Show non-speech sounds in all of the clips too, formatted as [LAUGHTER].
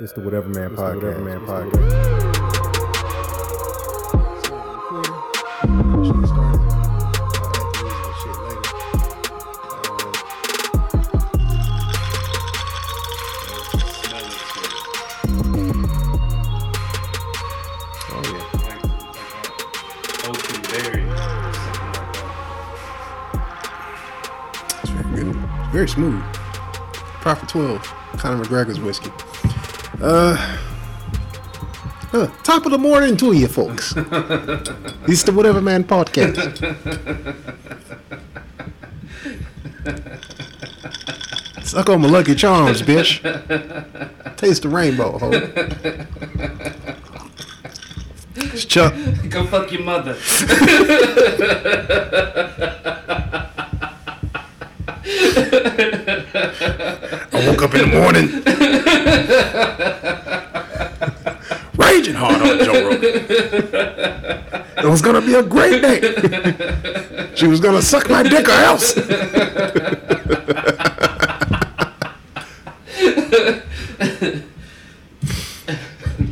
It's the Whatever Man Podcast. Whatever Man Podcast. Oh yeah. like, like berry or something like that. It's very. Very smooth. Proper 12. Conor McGregor's whiskey. Uh, uh, top of the morning to you folks. [LAUGHS] it's the Whatever Man podcast. Suck on my lucky charms, bitch. Taste the rainbow, ho. It's Chuck. Go fuck your mother. [LAUGHS] [LAUGHS] I woke up in the morning. [LAUGHS] Raging hard on Joe Rogan. It was gonna be a great day. She was gonna suck my dick or else. [LAUGHS]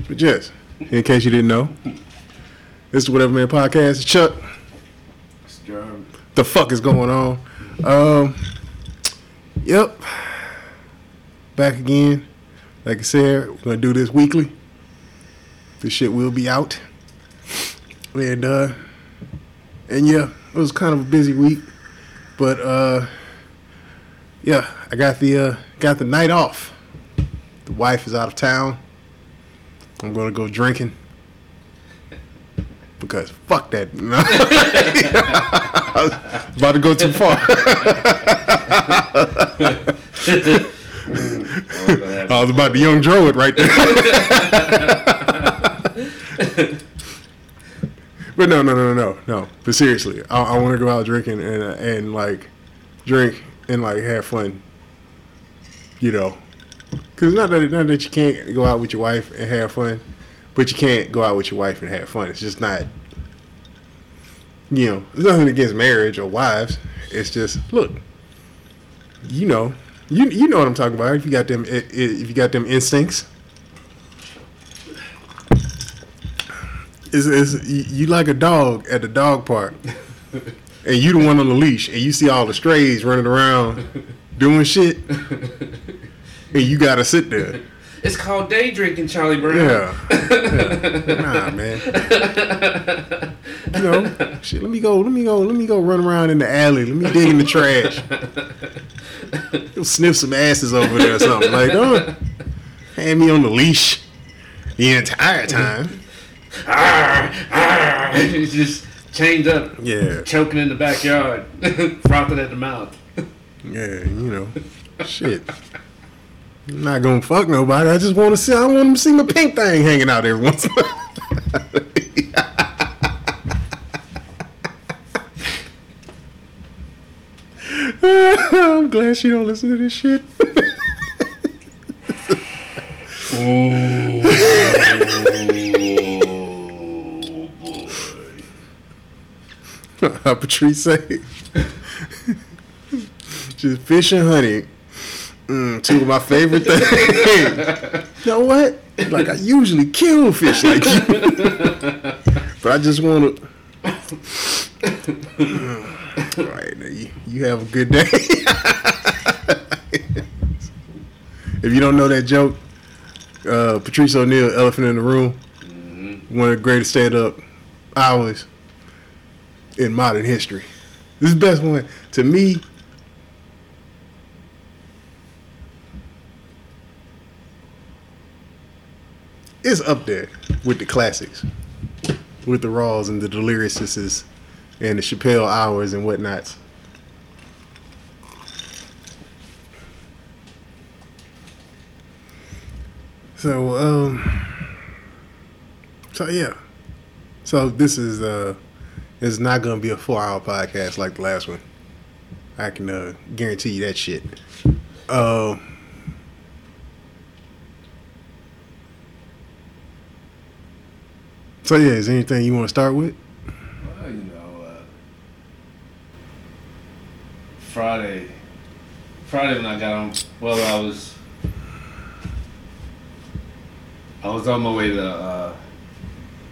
but yes, in case you didn't know, this is Whatever Man Podcast. Chuck, the fuck is going on? Um, yep. Back again. Like I said, we're gonna do this weekly. This shit will be out. And uh and yeah, it was kind of a busy week. But uh yeah, I got the uh got the night off. The wife is out of town. I'm gonna go drinking. Because fuck that. [LAUGHS] I was [LAUGHS] about to go too far. [LAUGHS] I was about to young Joe it right there. but no, no, no, no, no, no. But seriously, I, I want to go out drinking and uh, and like drink and like have fun. You know, because not that not that you can't go out with your wife and have fun, but you can't go out with your wife and have fun. It's just not. You know, there's nothing against marriage or wives. It's just look. You know, you you know what I'm talking about. If you got them, if you got them instincts, is is you you like a dog at the dog park, [LAUGHS] and you the one on the leash, and you see all the strays running around doing shit, [LAUGHS] and you gotta sit there. It's called day drinking, Charlie Brown. Yeah, [LAUGHS] Yeah. nah, man. You know, shit. Let me go. Let me go. Let me go run around in the alley. Let me dig in the trash. Go [LAUGHS] sniff some asses over there or something. Like, oh, hand me on the leash the entire time. [LAUGHS] He's just chained up, Yeah, choking in the backyard, frothing at the mouth. yeah. You know, shit. I'm not gonna fuck nobody. I just want to see. I want to see my pink thing hanging out every once in a while. [LAUGHS] I'm glad she don't listen to this shit. [LAUGHS] How Patrice say? Just fish and honey. Mm, two of my favorite [LAUGHS] things. you know what? Like I usually kill fish like you, but I just want to. [SIGHS] All right, now you, you have a good day. [LAUGHS] if you don't know that joke, uh, Patrice O'Neill, Elephant in the Room, one of the greatest stand-up hours in modern history. This is the best one to me. It's up there with the classics, with the Raws and the Deliriouses and the Chappelle Hours and whatnots. So, um, so yeah. So this is uh, it's not gonna be a four-hour podcast like the last one. I can uh, guarantee you that shit. Um. So yeah, is there anything you want to start with? Well, you know, uh, Friday, Friday when I got on, well, I was I was on my way to uh,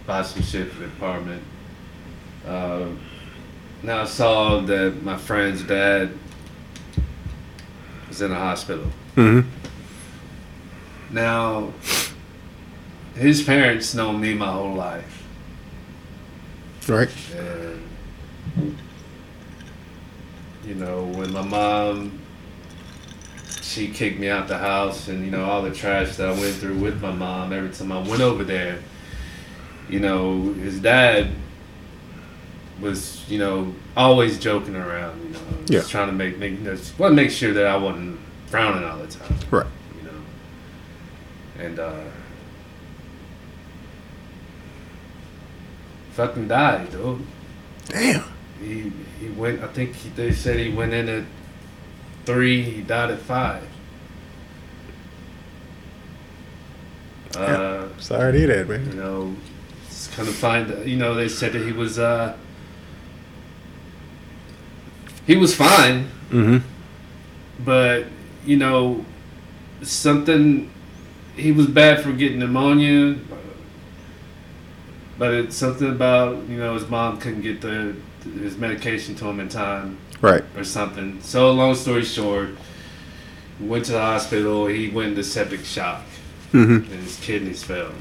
buy some shit for the apartment. Uh, now I saw that my friend's dad was in a hospital. Mm-hmm. Now, his parents know me my whole life. Right. And, you know, when my mom, she kicked me out the house and, you know, all the trash that I went through with my mom, every time I went over there, you know, his dad was, you know, always joking around, you know, just Yeah. trying to make, make, you know, just want to make sure that I wasn't frowning all the time Right. you know. And uh fucking died, dude. Damn. He he went I think he, they said he went in at three, he died at five. Uh Sorry to hear that, man. you know, it's kind of find you know, they said that he was uh he was fine, Mm-hmm. but you know something he was bad for getting pneumonia but it's something about you know his mom couldn't get the his medication to him in time Right. or something so long story short he went to the hospital he went into septic shock Mm-hmm. and his kidneys failed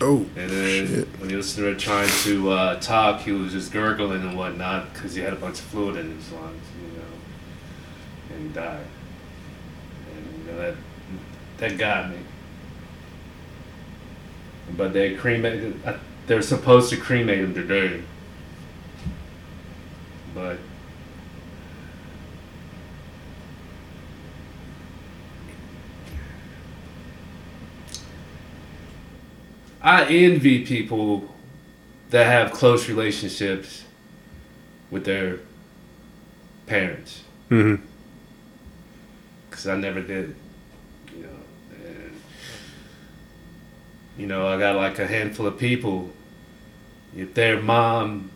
Oh. and then Shit. when he was there trying to uh, talk he was just gurgling and whatnot because he had a bunch of fluid in his lungs you know and he died and you know that that got me but they cremated uh, they're supposed to cremate him today but I envy people that have close relationships with their parents Mm-hmm. because I never did. You know, and you know, I got like a handful of people. If their mom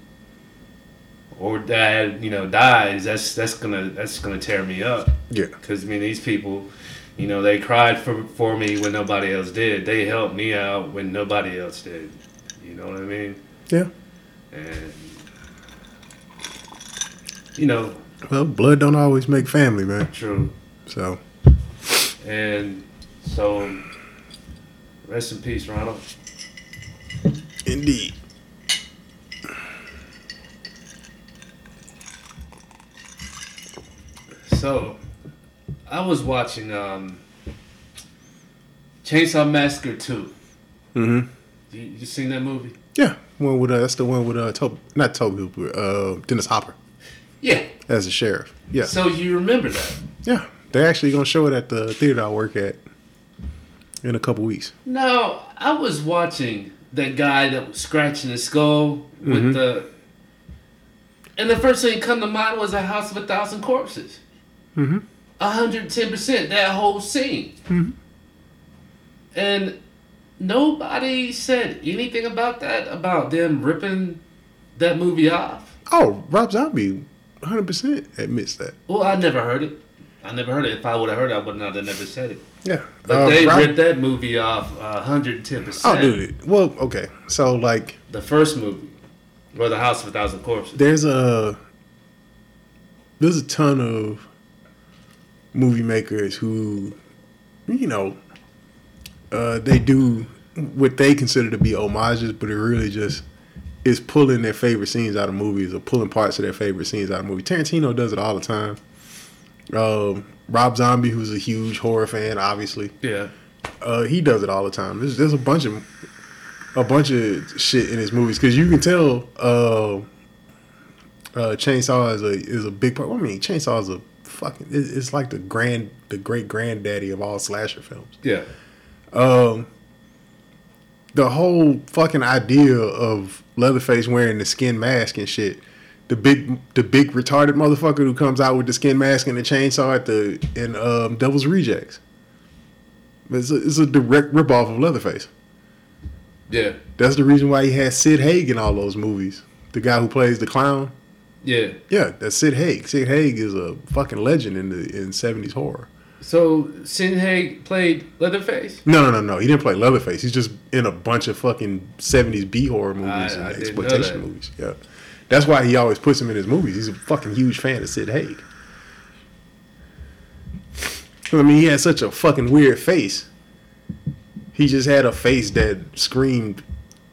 or dad, you know, dies, that's that's gonna that's gonna tear me up. Yeah. Because I mean, these people, you know, they cried for for me when nobody else did. They helped me out when nobody else did. You know what I mean? Yeah. And you know, Well, blood don't always make family, man. true. So. And so, rest in peace, Ronald. Indeed. So, I was watching um, Chainsaw Massacre 2. Mm-hmm. You, you seen that movie? Yeah. One with uh, that's the one with uh, Tobe, not Tobe Hooper, uh, Dennis Hopper Yeah. as a sheriff. Yeah. So you remember that? Yeah. They're actually gonna show it at the theater I work at in a couple weeks. No, I was watching that guy that was scratching his skull with Mhm. the. And the first thing that come to mind was a house of a thousand corpses. Mm-hmm. 110% that whole scene. Mhm. And nobody said anything about that, about them ripping that movie off. Oh, Rob Zombie, 100 percent admits that. Well, I never heard it. I never heard it. If I would have heard it, I would not have never said it. Yeah. But Uh, they Rob- ripped that movie off uh, 110%. Oh, dude. Well, okay. So like, The first movie, or The House of a Thousand Corpses. there's a there's a ton of movie makers who, you know, uh, they do what they consider to be homages, but it really just is pulling their favorite scenes out of movies or pulling parts of their favorite scenes out of movies. Tarantino does it all the time. Um, Rob Zombie, who's a huge horror fan, obviously, Yeah. uh, he does it all the time. There's, there's a bunch of a bunch of shit in his movies because you can tell uh, uh, Chainsaw is a is a big part. I mean, Chainsaw is a fucking. It's, like the grand, the great granddaddy of all slasher films. Yeah. Um, the whole fucking idea of Leatherface wearing the skin mask and shit. The big, the big retarded motherfucker who comes out with the skin mask and the chainsaw at the in um, Devil's Rejects. It's a, it's a direct ripoff of Leatherface. Yeah. That's the reason why he has Sid Haig in all those movies. The guy who plays the clown. Yeah. Yeah, that's Sid Haig. Sid Haig is a fucking legend in the in seventies horror. So Sid Haig played Leatherface. No, no, no, no. He didn't play Leatherface. He's just in a bunch of fucking seventies B horror movies I- and I exploitation movies. Yeah, that's why he always puts him in his movies. He's a fucking huge fan of Sid Haig. I mean, he had such a fucking weird face. He just had a face that screamed,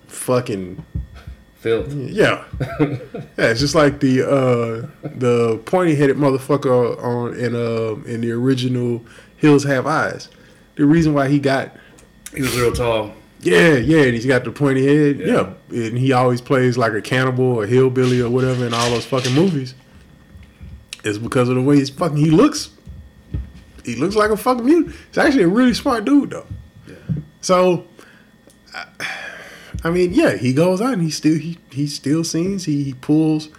"Fucking Filth. yeah." yeah, it's just like the uh, the pointy headed motherfucker on in uh in the original Hills Have Eyes. The reason why he got He was real tall. yeah, yeah, and he's got the pointy head. Yeah. Yeah. and he always plays like a cannibal or hillbilly or whatever in all those fucking movies. It's because of the way he's fucking he looks. He looks like a fucking mutant. He's actually a really smart dude though. Yeah. So, I- I mean, yeah, he goes out and he still he he still sings. He, he pulls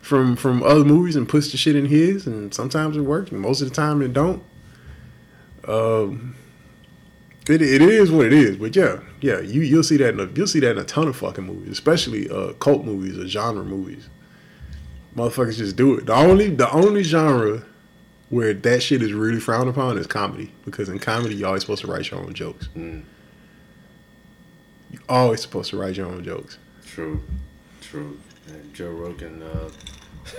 from from other movies and puts the shit in his, and sometimes it works, and most of the time it don't. Um, it, it is what it is, but yeah, yeah, you you'll see that in a, you'll see that in a ton of fucking movies, especially uh, cult movies or genre movies. Motherfuckers just do it. The only the only genre where that shit is really frowned upon is comedy, because in comedy you're always supposed to write your own jokes. Mm, always supposed to write your own jokes. true. True. And Joe Rogan uh,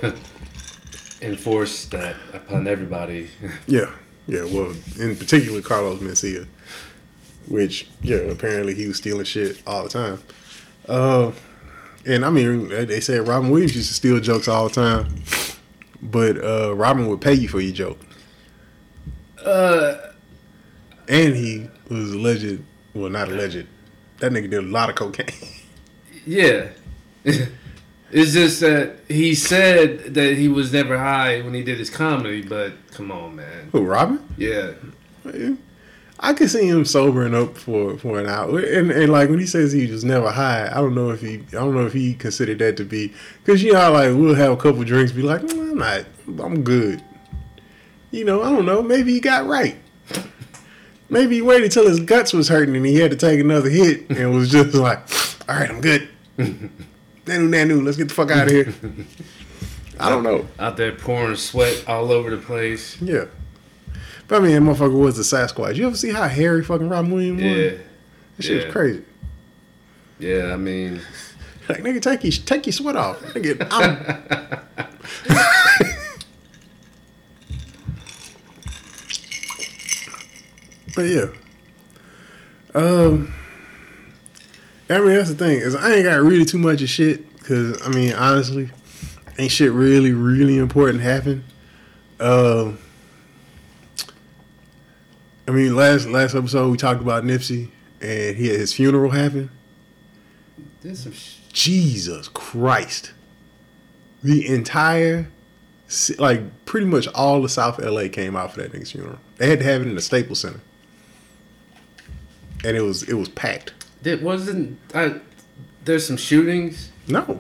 [LAUGHS] enforced that upon everybody. [LAUGHS] Yeah, yeah. Well, in particular, Carlos Mencia, which yeah, apparently he was stealing shit all the time. Uh, and I mean, they said Robin Williams used to steal jokes all the time, but uh, Robin would pay you for your joke, uh, and he was alleged. Well, not alleged. That nigga did a lot of cocaine. [LAUGHS] yeah. [LAUGHS] it's just that he said that he was never high when he did his comedy, but come on, man. Who, Robin? Yeah. I could see him sobering up for, for an hour, and and like when he says he was never high, I don't know if he I don't know if he considered that to be because you know how, like we'll have a couple drinks, be like "Mm, I'm not, I'm good. You know, I don't know. Maybe he got right. Maybe he waited till his guts was hurting and he had to take another hit and was just like, all right, I'm good. [LAUGHS] Nanu nanu, let's get the fuck out of here. I don't know. Out there pouring sweat all over the place. Yeah. But I mean, that motherfucker was the Sasquatch. You ever see how hairy fucking Robin Williams was? Yeah. That shit yeah. was crazy. Yeah, I mean, Like nigga, take your take your sweat off. Nigga, I'm, [LAUGHS] but yeah. Um. I mean, that's the thing is I ain't got really too much of shit because I mean, honestly, ain't shit really really important happen. Um. I mean, last last episode we talked about Nipsey and he had his funeral happen. sh- Jesus Christ. The entire, like, pretty much all the South LA came out for that nigga's funeral. They had to have it in the Staples Center. And it was it was packed. There wasn't. I, there's some shootings. No.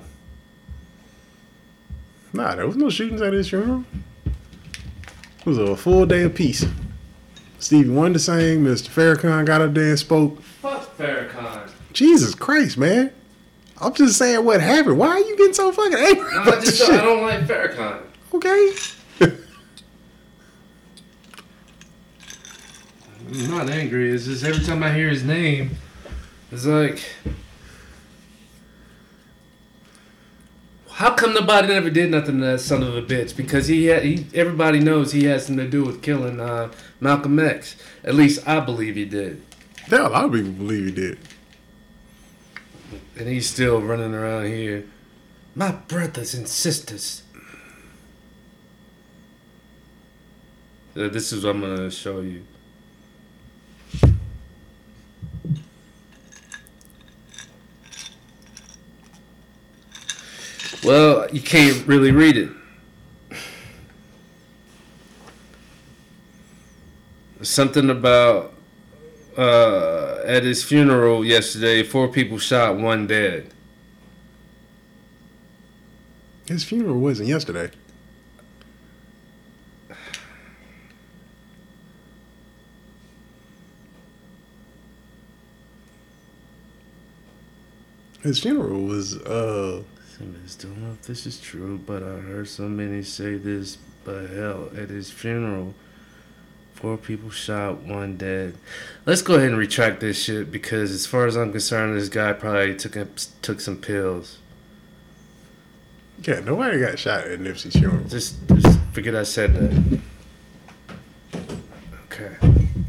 Nah, there was no shootings at his funeral. It was a full day of peace. Stevie Wonder sang, Mr. Farrakhan got up there and spoke. Fuck Farrakhan. Jesus Christ, man. I'm just saying what happened. Why are you getting so fucking angry No, I just? I don't like Farrakhan. Okay. I'm not angry. It's just every time I hear his name, it's like, how come nobody never did nothing to that son of a bitch? Because he, had, he everybody knows he has something to do with killing uh, Malcolm X. At least I believe he did, Yeah, a lot of people believe he did. and he's still running around here. My brothers and sisters. Uh, this is what I'm gonna show you. Well, you can't really read it. Something about uh, at his funeral yesterday, four people shot, one dead. His funeral wasn't yesterday. His funeral was uh Simmons, don't know if this is true, but I heard so many say this. But hell, at his funeral, Four people shot, one dead. Let's go ahead and retract this shit because, as far as I'm concerned, this guy probably took a, took some pills. Yeah, nobody got shot at Nipsey's funeral. Just, just forget I said that. Okay,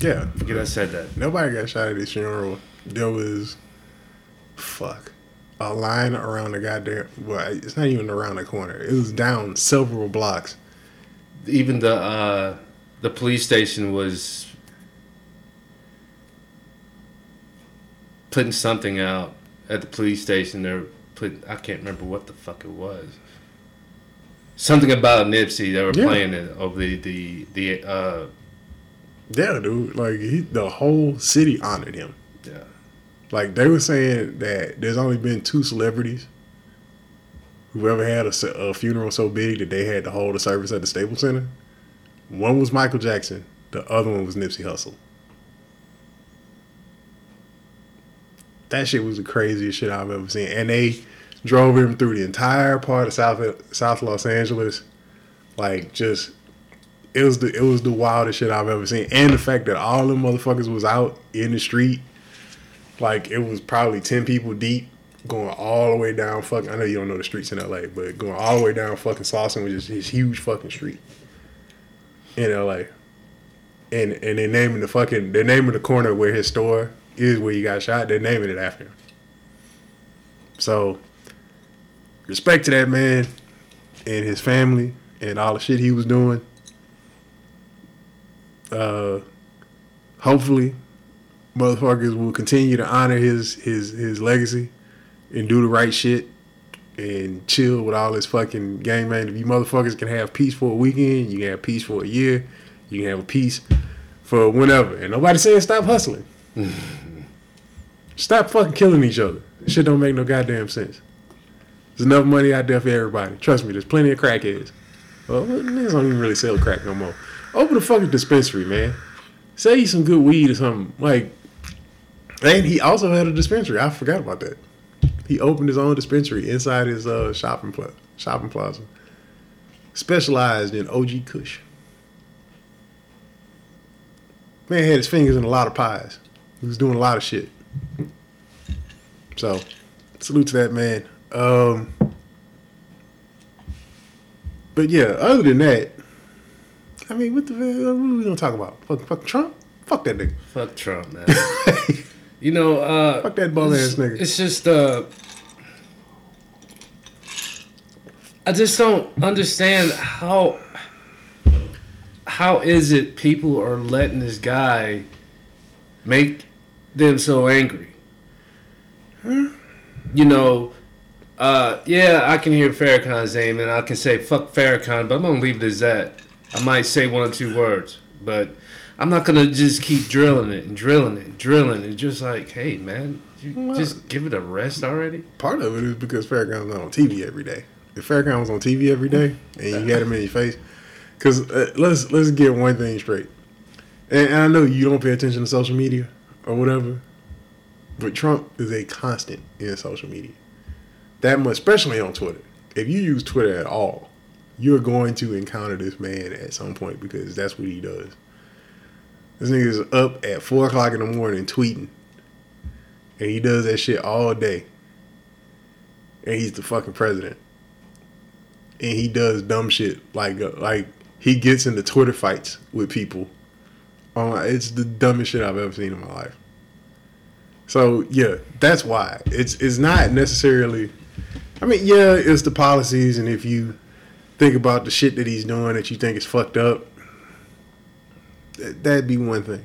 Yeah, forget I said that. nobody got shot at his funeral. There was, fuck, a line around the goddamn. Well, it's not even around the corner. It was down several blocks. Even the uh, the police station was putting something out at the police station. They're put. I can't remember what the fuck it was. Something about Nipsey. They were Yeah. playing it over the the the. Uh, Yeah, dude. Like he, the whole city honored him. Like they were saying that there's only been two celebrities who ever had a, a funeral so big that they had to hold a service at the Staples Center. One was Michael Jackson. The other one was Nipsey Hussle. That shit was the craziest shit I've ever seen, and they drove him through the entire part of South South Los Angeles, like just it was the it was the wildest shit I've ever seen, and the fact that all the motherfuckers was out in the street like it was probably ten people deep, going all the way down. Fuck, I know you don't know the streets in LA, but going all the way down fucking Slauson, which is his huge fucking street in LA. And and they're naming the fucking they're naming the corner where his store is where he got shot. They're naming it after him. So respect to that man and his family and all the shit he was doing. Uh, hopefully motherfuckers will continue to honor his his his legacy and do the right shit and chill with all this fucking gang man. If you motherfuckers can have peace for a weekend, you can have peace for a year, you can have a peace for whenever. And nobody saying stop hustling. stop fucking killing each other. Shit don't make no goddamn sense. There's enough money out there for everybody. Trust me, there's plenty of crackheads. Oh, well, niggas don't even really sell crack no more. Open a fucking dispensary, man. Sell you some good weed or something. Like, and he also had a dispensary. I forgot about that. He opened his own dispensary inside his uh, shopping pla- shopping plaza. Specialized in OG Kush. Man had his fingers in a lot of pies. He was doing a lot of shit. So, salute to that man. Um, but yeah, other than that, I mean, what the? What are we gonna talk about? Fuck, fuck Trump? Fuck that nigga. Fuck Trump, man. [LAUGHS] you know, uh, Fuck that bum ass nigga. It's just, uh, I just don't understand how. How is it people are letting this guy make them so angry? Huh? You know, uh, yeah, I can hear Farrakhan's name and I can say fuck Farrakhan, but I'm gonna leave it as that. I might say one or two words, but I'm not gonna just keep drilling it and drilling it and drilling it. Just like, hey man, you just give it a rest already. Part of it is because Farrakhan's not on TV every day. If Farrakhan was on TV every day and you had him in your face, because uh, let's let's get one thing straight. And, and I know you don't pay attention to social media or whatever, but Trump is a constant in social media. That much, especially on Twitter. If you use Twitter at all, you're going to encounter this man at some point because that's what he does. This nigga is up at four o'clock in the morning tweeting, and he does that shit all day. And he's the fucking president, and he does dumb shit like uh, like he gets into Twitter fights with people. Oh, it's the dumbest shit I've ever seen in my life. So yeah, that's why it's it's not necessarily. I mean, yeah, it's the policies, and if you think about the shit that he's doing that you think is fucked up, that'd be one thing.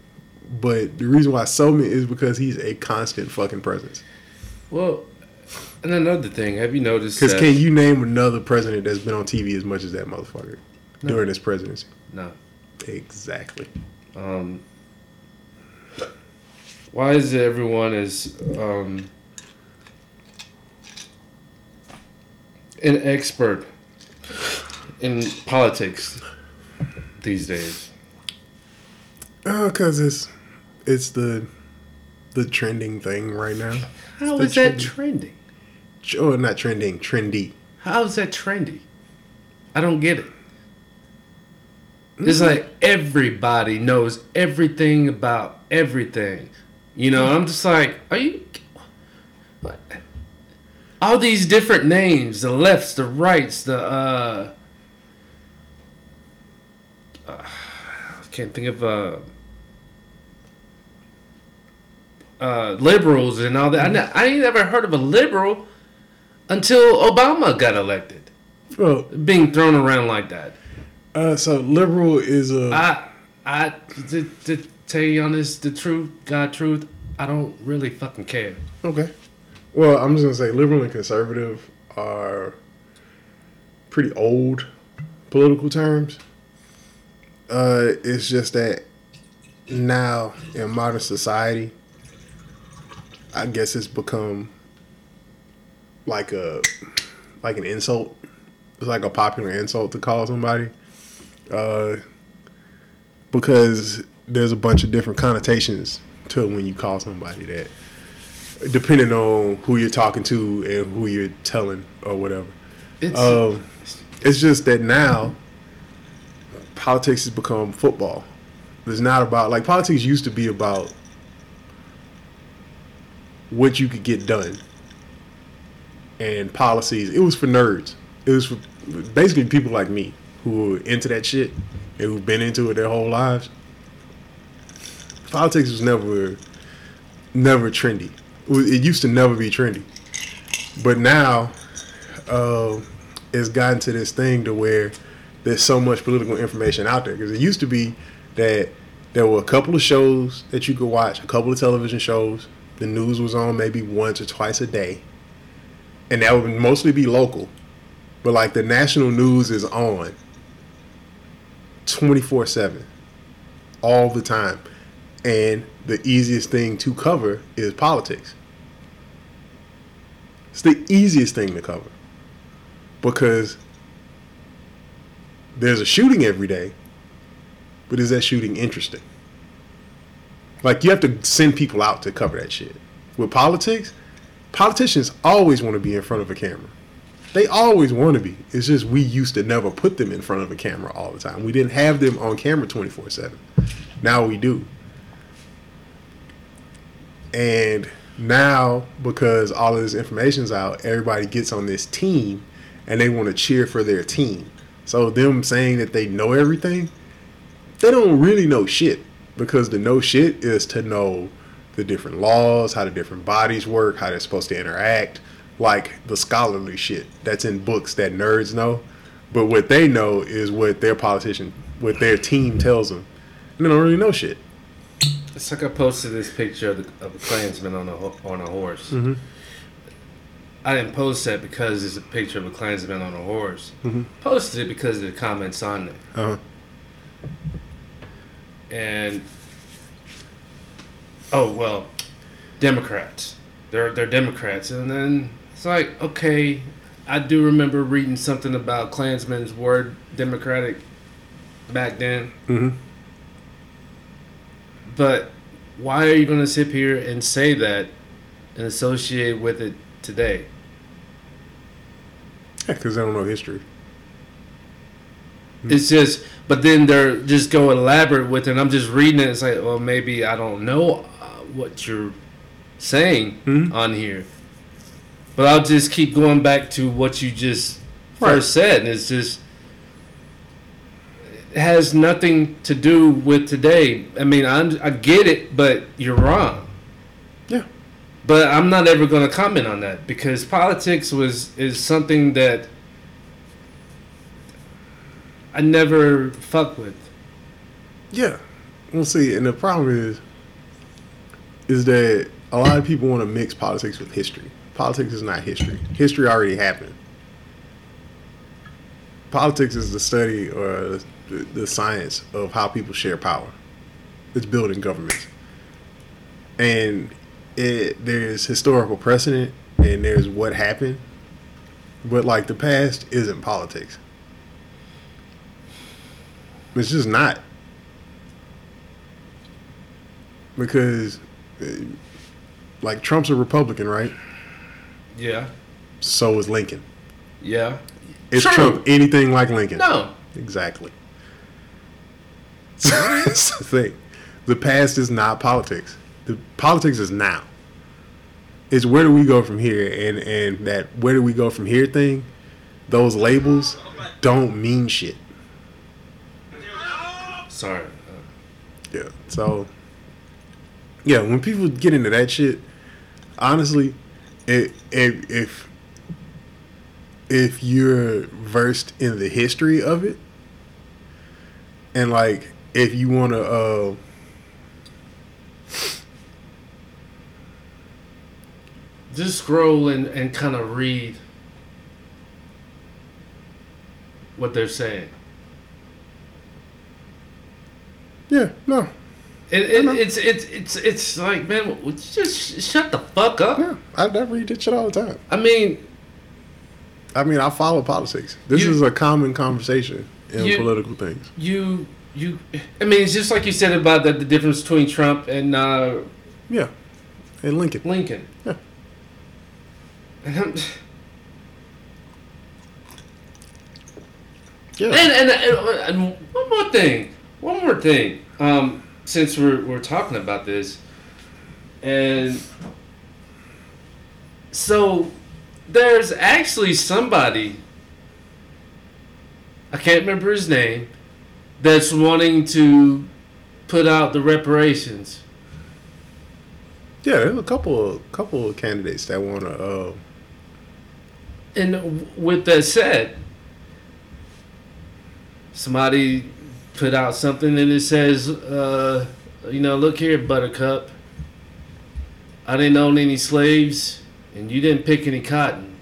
But the reason why so many is because he's a constant fucking presence. Well, and another thing, have you noticed? Because can you name another president that's been on TV as much as that motherfucker during his presidency? no. Exactly. Um, why is everyone is um, an expert in politics these days? Oh, cause it's it's the the trending thing right now. How is that trending? Oh, not trending, trendy. How is that trendy? I don't get it. It's like everybody knows everything about everything. You know, I'm just like, are you? what? All these different names, the lefts, the rights, the uh, uh I can't think of uh, uh, liberals and all that. I, ne- I ain't never heard of a liberal until Obama got elected, Well, being thrown around like that. uh, so liberal is a I, I, to, to tell you honest, the truth, God truth, I don't really fucking care. okay. Well, I'm just gonna say liberal and conservative are pretty old political terms. Uh, it's just that now in modern society, I guess it's become like a like an insult. It's like a popular insult to call somebody, uh, because there's a bunch of different connotations to when you call somebody that, depending on who you're talking to and who you're telling or whatever. It's Um, it's just that now politics has become football. It's not about like politics used to be about what you could get done and policies. It was for nerds. It was for basically people like me who were into that shit and who've been into it their whole lives. Politics was never never trendy. It used to never be trendy. But now uh, it's gotten to this thing to where there's so much political information out there. Because it used to be that there were a couple of shows that you could watch, a couple of television shows. The news was on maybe once or twice a day, and that would mostly be local. But like the national news is on 24 7 all the time. And the easiest thing to cover is politics. It's the easiest thing to cover because there's a shooting every day, but is that shooting interesting? Like you have to send people out to cover that shit. With politics, politicians always want to be in front of a camera. They always want to be. It's just we used to never put them in front of a camera all the time. We didn't have them on camera 24 7. Now we do. And now, because all of this information's out, everybody gets on this team and they want to cheer for their team. So them saying that they know everything, they don't really know shit. Because the know shit is to know the different laws, how the different bodies work, how they're supposed to interact, like the scholarly shit that's in books that nerds know. But what they know is what their politician, what their team tells them. And they don't really know shit. It's like I posted this picture of, the, of a Klansman on a on a horse. Mm-hmm. I didn't post that because it's a picture of a Klansman on a horse. Mhm. Posted it because of the comments on it. Uh-huh. And oh well, Democrats. They're they're Democrats, and then it's like okay, I do remember reading something about Klansmen's word Democratic back then. Mm-hmm. But why are you going to sit here and say that and associate with it today? Yeah, because they don't know history. It's just, but then they're just go elaborate with it. And I'm just reading it. It's like, well, maybe I don't know uh, what you're saying Mhm. on here, but I'll just keep going back to what you just Right. first said, and it's just it has nothing to do with today. I mean, I, un- I get it, but you're wrong. Yeah. But I'm not ever going to comment on that because politics was is something that I never fuck with. Yeah. we'll see, and the problem is, is that a lot of people want to mix politics with history. Politics is not history. History already happened. Politics is the study or the, science of how people share power. It's building governments, and it there's historical precedent and there's what happened, but like the past isn't politics. It's just not. Because, uh, like, Trump's a Republican, right? Yeah. So is Lincoln. Yeah. Is True. Trump anything like Lincoln? No. Exactly. [LAUGHS] That's the thing. The past is not politics. The politics is now. It's where do we go from here, and and that where do we go from here thing. Those labels don't mean shit. Sorry. Yeah. So, yeah, when people get into that shit, honestly, it, if if if you're versed in the history of it, and like if you want to, uh, just scroll and, and kind of read what they're saying. Yeah, no, It, it, it's it's it's it's like man, just shut the fuck up. yeah, I, never read that shit all the time. I mean, I mean, I follow politics. This You- is a common conversation in You- political things. you you. I mean, it's just like you said about the, the difference between Trump and uh, Yeah, and Lincoln. Lincoln. Yeah. And, I'm- Yeah, and, and, and, and one more thing, one more thing. Um, since we're we're talking about this, and so there's actually somebody. I can't remember his name. That's wanting to put out the reparations. yeah. There's a couple of couple of candidates that want to. Uh, And with that said, somebody put out something and it says, uh, you know, look here, Buttercup. I didn't own any slaves, and you didn't pick any cotton,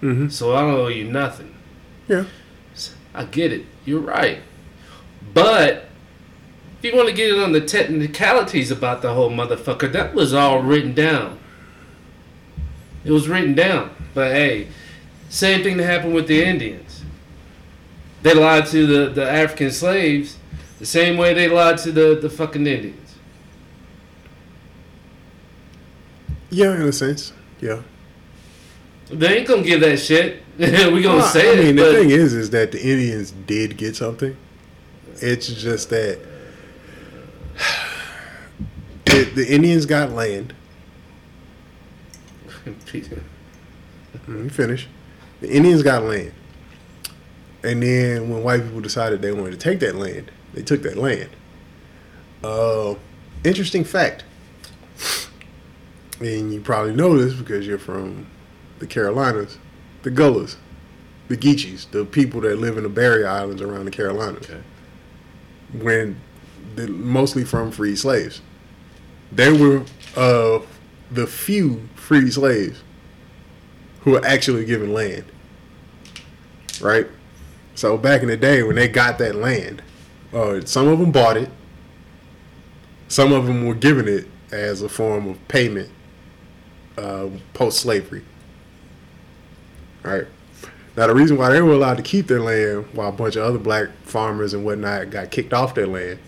mm-hmm. so I don't owe you nothing. Yeah. I get it. You're right. But if you want to get it on the technicalities about the whole motherfucker, that was all written down. It was written down. But hey, same thing that happened with the Indians. They lied to the, the African slaves the same way they lied to the, the fucking Indians. Yeah, in a sense. Yeah. They ain't gonna give that shit. [LAUGHS] we gonna Well, say I mean, it. the thing is, is that the Indians did get something. It's just that [SIGHS] the, the Indians got land. [LAUGHS] Let me finish. The Indians got land, and then when white people decided they wanted to take that land, they took that land. Uh, interesting fact, and you probably know this because you're from the Carolinas, the Gullahs, the Geechees, the people that live in the barrier islands around the Carolinas, Okay. when mostly from free slaves. They were uh, the few free slaves who were actually given land. Right? So back in the day when they got that land, uh, some of them bought it. Some of them were given it as a form of payment uh, post slavery. Right? Now the reason why they were allowed to keep their land while a bunch of other black farmers and whatnot got kicked off their land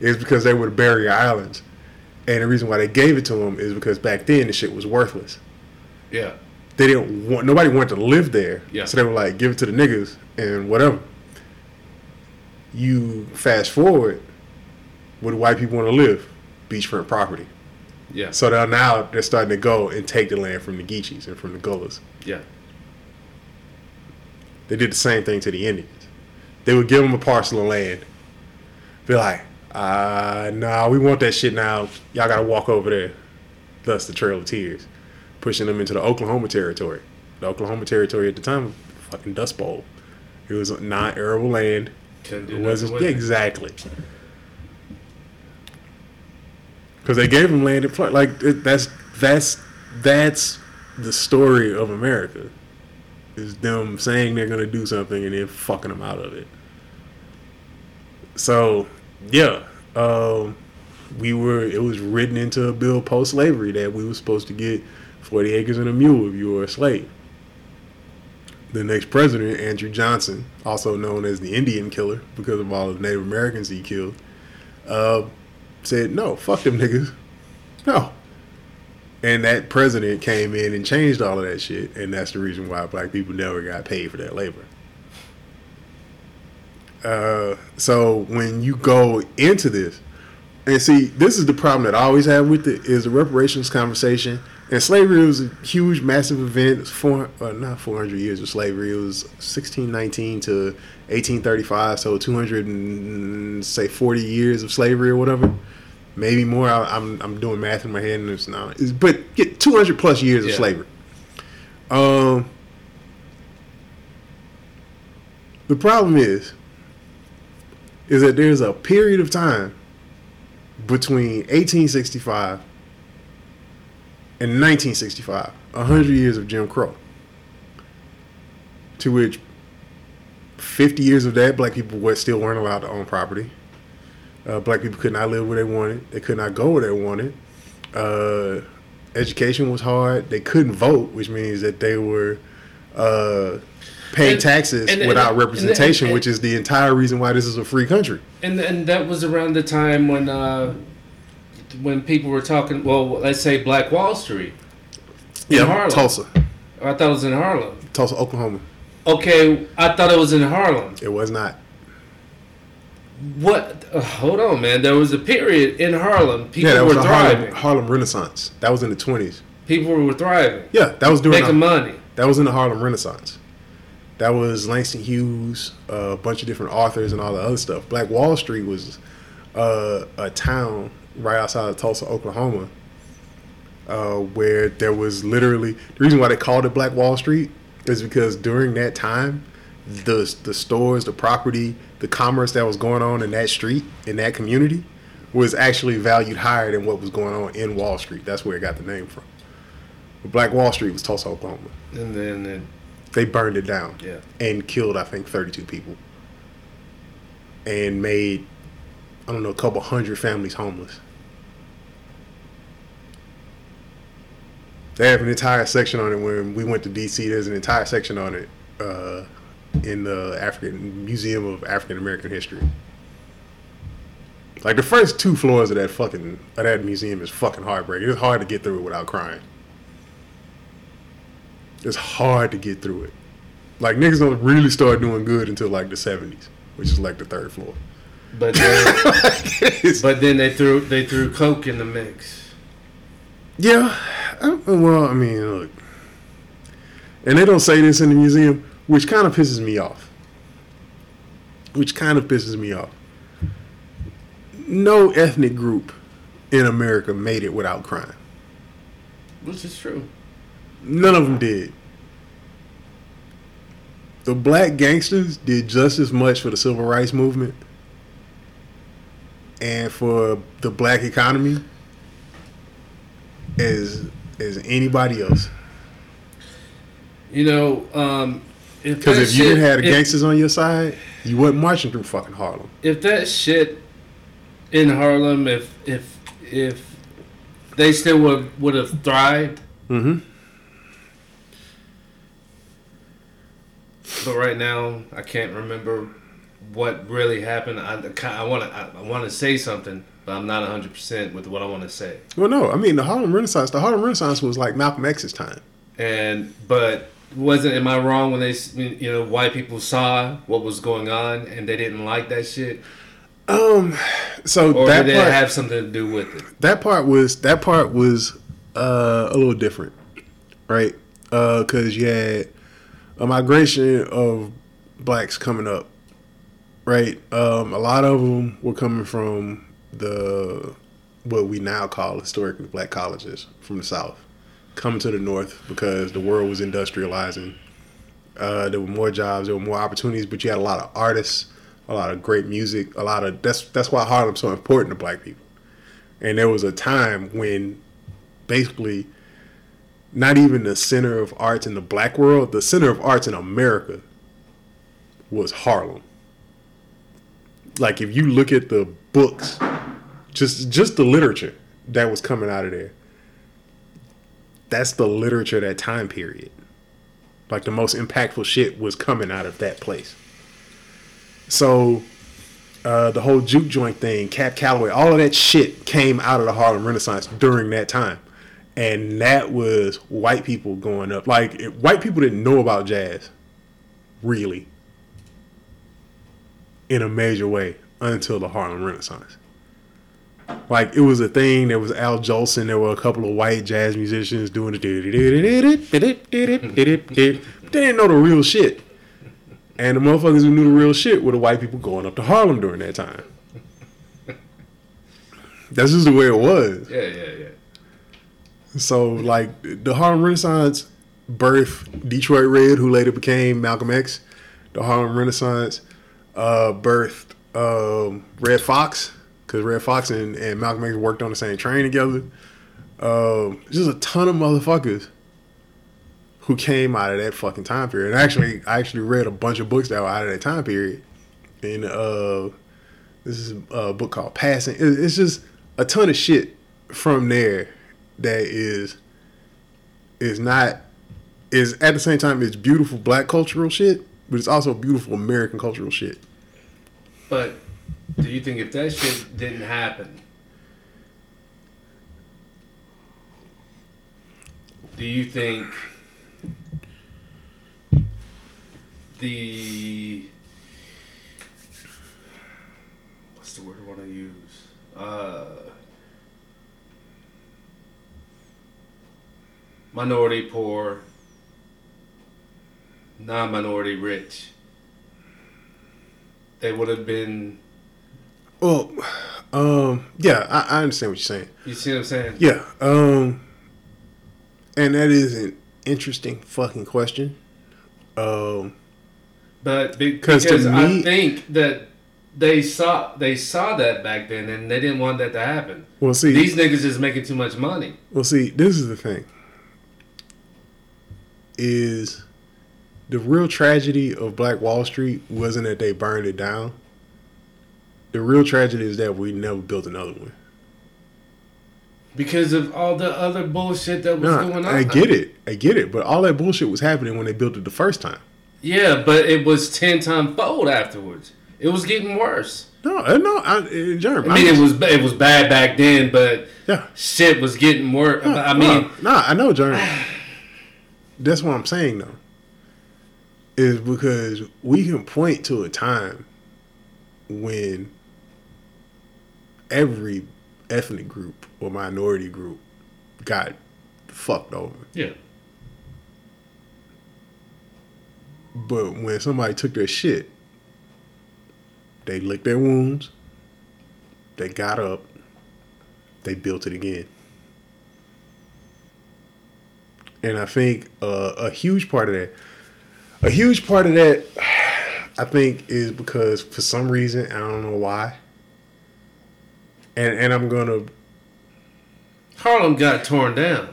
is because they were the barrier islands. And the reason why they gave it to them is because back then the shit was worthless. Yeah. They didn't want nobody wanted to live there. Yeah. So they were like, give it to the niggas and whatever. You fast forward, where do white people want to live? Beachfront property. Yeah. So now now they're starting to go and take the land from the Geechees and from the Gullahs. Yeah. They did the same thing to the Indians. They would give them a parcel of land. Be like, uh, nah, we want that shit now. Y'all gotta walk over there. Thus the Trail of Tears. Pushing them into the Oklahoma Territory. The Oklahoma Territory at the time fucking dust bowl. It was not arable land. It wasn't yeah, exactly. Because they gave them land. in Like it, that's that's that's the story of America. Is them saying they're gonna do something and then fucking them out of it. So yeah, um, we were. It was written into a bill post slavery that we were supposed to get forty acres and a mule if you were a slave. The next president, Andrew Johnson, also known as the Indian Killer because of all the Native Americans he killed, uh, said, "No, fuck them niggas, no." And that president came in and changed all of that shit, and that's the reason why black people never got paid for that labor. Uh, so when you go into this, and see, this is the problem that I always have with it is the reparations conversation. And slavery was a huge, massive event. It was four, uh, not 400 years of slavery. It was 1619 to 1835, so 200 and say 40 years of slavery or whatever, maybe more. I, I'm I'm doing math in my head, and it's not. It's, but get 200 plus years Yeah. of slavery. Um, the problem is, is that there's a period of time between 1865 and 1965, 100 years of Jim Crow, to which 50 years of that, black people were still weren't allowed to own property. Uh, black people could not live where they wanted. They could not go where they wanted. Uh, education was hard. They couldn't vote, which means that they were uh, paying And- taxes and- without and- representation, which is the entire reason why this is a free country. And and that was around the time when uh, when people were talking. Well, let's say Black Wall Street. In Harlem. Tulsa, I thought it was in Harlem. Tulsa, Oklahoma. Okay, I thought it was in Harlem. It was not. What? Uh, hold on, man. There was a period in Harlem. People yeah, that were was Harlem, thriving. Harlem Renaissance. That was in the twenties. People were thriving, Yeah, that was during making the, money. that was in the Harlem Renaissance. That was Langston Hughes, a bunch of different authors, and all the other stuff. Black Wall Street was uh, a town right outside of Tulsa, Oklahoma, uh, where there was literally the reason why they called it Black Wall Street is because during that time, the the stores, the property, the commerce that was going on in that street, in that community, was actually valued higher than what was going on in Wall Street. That's where it got the name from. But Black Wall Street was Tulsa, Oklahoma. And then, it, They burned it down yeah. and killed, I think, 32 people. And made, I don't know, a couple hundred families homeless. They have an entire section on it when we went to DC. There's an entire section on it uh, in the African Museum of African American History. Like the first two floors of that fucking of that museum is fucking heartbreaking. It's hard to get through it without crying. It's hard to get through it. Like niggas don't really start doing good until like the seventies, which is like the third floor. But then, [LAUGHS] It's- but then they threw they threw coke in the mix. Yeah, I- well, I mean, look, and they don't say this in the museum, which kind of pisses me off. Which kind of pisses me off. No ethnic group in America made it without crime. Which is true. None of them did. The black gangsters did just as much for the civil rights movement and for the black economy as as anybody else. You know, um, if Because if you shit- didn't have the gangsters on your side, you wasn't marching through fucking Harlem. if that shit in Harlem, if if if they still would would have thrived, Mm-hmm. but right now I can't remember what really happened. I I want to I, want to say something, but I'm not 100 percent with what I want to say. Well, no, I mean the Harlem Renaissance. The Harlem Renaissance was like Malcolm X's time. And but wasn't am I wrong when they you know white people saw what was going on and they didn't like that shit, Um, so or that did part, have something to do with it? that part was that part was uh, a little different, right? Because you had a migration of blacks coming up, right? Um, a lot of them were coming from the what we now call historically black colleges from the south, coming to the north because the world was industrializing. Uh, there were more jobs, there were more opportunities, but you had a lot of artists, a lot of great music, a lot of that's that's why Harlem's so important to black people. And there was a time when basically not even the center of arts in the black world, the center of arts in America was Harlem. Like if you look at the books, just just the literature that was coming out of there. That's the literature that time period. Like the most impactful shit was coming out of that place. So uh, the whole juke joint thing, Cab Calloway, all of that shit came out of the Harlem Renaissance during that time, and that was white people going up. Like it, white people didn't know about jazz, really, in a major way until the Harlem Renaissance. Like it was a thing. There was Al Jolson. There were a couple of white jazz musicians doing it. They didn't know the real shit. And the motherfuckers who knew the real shit were the white people going up to Harlem during that time. That's just the way it was. Yeah, yeah, yeah. So like the Harlem Renaissance birthed Detroit Red, who later became Malcolm X. The Harlem Renaissance uh, birthed um, Redd Foxx because Redd Foxx and, and Malcolm X worked on the same train together. Um, just a ton of motherfuckers who came out of that fucking time period. And actually, I actually read a bunch of books that were out of that time period. And uh, this is a book called Passing. It's just a ton of shit from there that is is not is at the same time it's beautiful black cultural shit, but it's also beautiful American cultural shit. But do you think if that shit didn't happen, do you think the what's the word I want to use? Uh, minority poor, non-minority rich. They would have been. Well, um, yeah, I, I understand what you're saying. You see what I'm saying? Yeah, um, and that is an interesting fucking question. Um, But be- 'Cause because I me- think that they saw they saw that back then and they didn't want that to happen. well, see, These niggas is making too much money. Well, see, this is the thing. Is the real tragedy of Black Wall Street wasn't that they burned it down. The real tragedy is that we never built another one. Because of all the other bullshit that was Nah, going on. I get it, I get it, but all that bullshit was happening when they built it the first time. Yeah, but it was ten times fold afterwards. It was getting worse. No, uh, no, I, Jeremy, I mean, it was it was bad back then, but yeah. shit was getting worse. I mean, no, nah, I know, Jeremy. That's what I'm saying though. Is because we can point to a time when every ethnic group or minority group got fucked over. yeah, But when somebody took their shit, they licked their wounds, they got up, they built it again. And I think uh, a huge part of that, a huge part of that, I think, is because for some reason, I don't know why. And, and I'm to Harlem got torn down.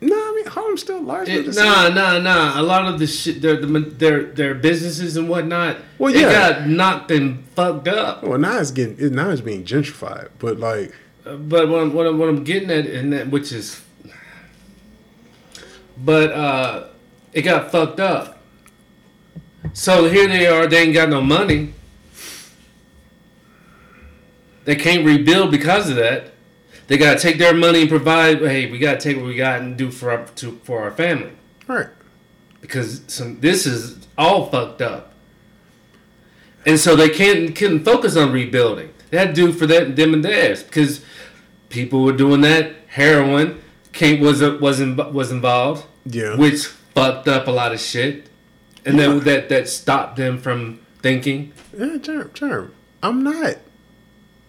No, I mean Harlem's still largely It, the same. nah, nah, nah. A lot of the shit, their their their businesses and whatnot, Well, it yeah. got knocked and fucked up. Well, now it's getting it, now it's being gentrified, but like Uh, But what I'm, what I'm, what I'm getting at, and that which is, but uh, it got fucked up. So here they are. They ain't got no money. They can't rebuild because of that. They gotta take their money and provide. Hey, we gotta take what we got and do for our to, for our family. Right. because some this is all fucked up. And so they can't couldn't focus on rebuilding. They had to do for that them and theirs because people were doing that. Heroin came was was in, was involved, Yeah. which fucked up a lot of shit, and then that that stopped them from thinking. Yeah, Jerm, Jerm. I'm not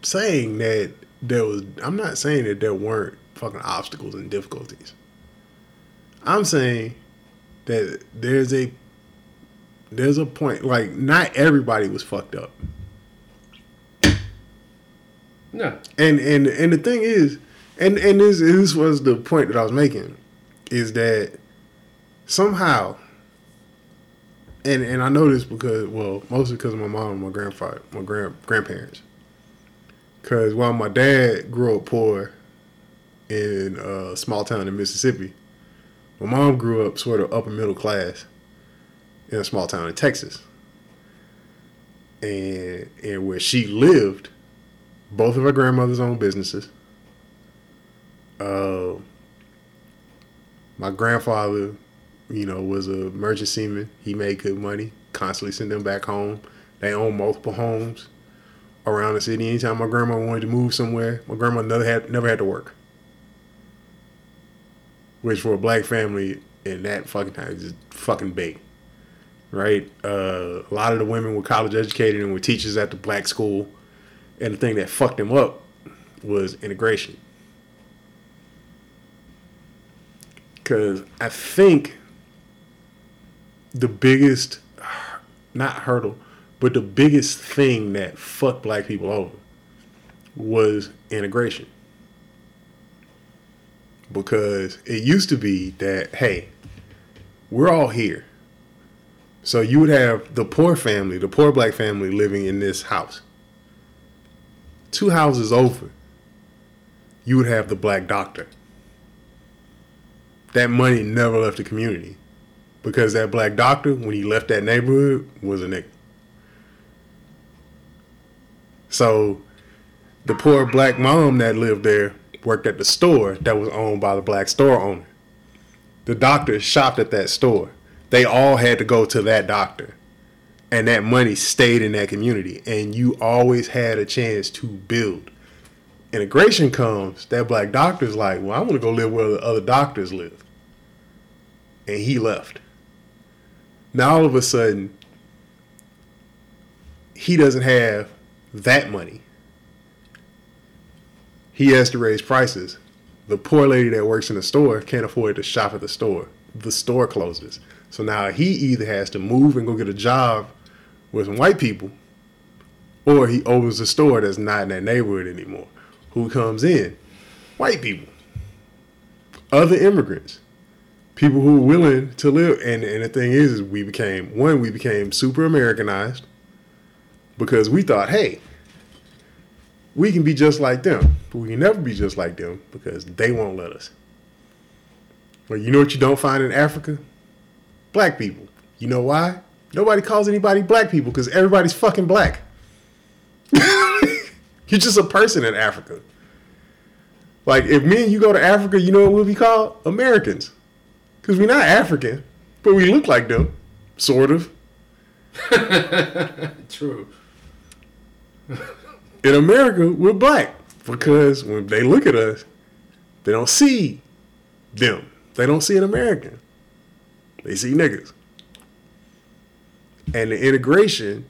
saying that there was. I'm not saying that there weren't fucking obstacles and difficulties. I'm saying that there's a there's a point. Like not everybody was fucked up, No, and and and the thing is, and and this this was the point that I was making, is that somehow. And and I know this because well mostly because of my mom and my grandfather my grand grandparents. Cause while my dad grew up poor in a small town in Mississippi, my mom grew up sort of upper middle class in a small town in Texas. And and where she lived, both of her grandmothers owned businesses. Uh, my grandfather, you know, was a merchant seaman. He made good money, constantly sent them back home. They own multiple homes around the city. Anytime my grandma wanted to move somewhere, my grandma never had never had to work. Which for a black family in that fucking time is fucking big. Right? Uh, a lot of the women were college educated and were teachers at the black school. And the thing that fucked them up was integration. Cause I think the biggest not hurdle, but the biggest thing that fucked black people over was integration. Because it used to be that, hey, we're all here. So you would have the poor family, the poor black family living in this house. Two houses over, you would have the black doctor. That money never left the community because that black doctor, when he left that neighborhood, was a nigga. So the poor black mom that lived there worked at the store that was owned by the black store owner. The doctor shopped at that store. They all had to go to that doctor. And that money stayed in that community. And you always had a chance to build. Integration comes, that black doctor's like, well, I want to go live where the other doctors live. And he left. Now all of a sudden, he doesn't have that money. He has to raise prices. The poor lady that works in the store can't afford to shop at the store. The store closes. So now he either has to move and go get a job with some white people, or he opens a store that's not in that neighborhood anymore. Who comes in? White people, other immigrants people who were willing to live. And, and the thing is, is we became one, we became super Americanized because we thought, hey, we can be just like them, but we can never be just like them because they won't let us. Well, you know what you don't find in Africa? Black people. You know why? Nobody calls anybody black people because everybody's fucking black. [LAUGHS] You're just a person in Africa. Like if me and you go to Africa, you know what we'll be called? Americans. Because we're not African, but we look like them, sort of. [LAUGHS] True. [LAUGHS] In America, we're black because when they look at us, they don't see them. They don't see an American. They see niggas. And the integration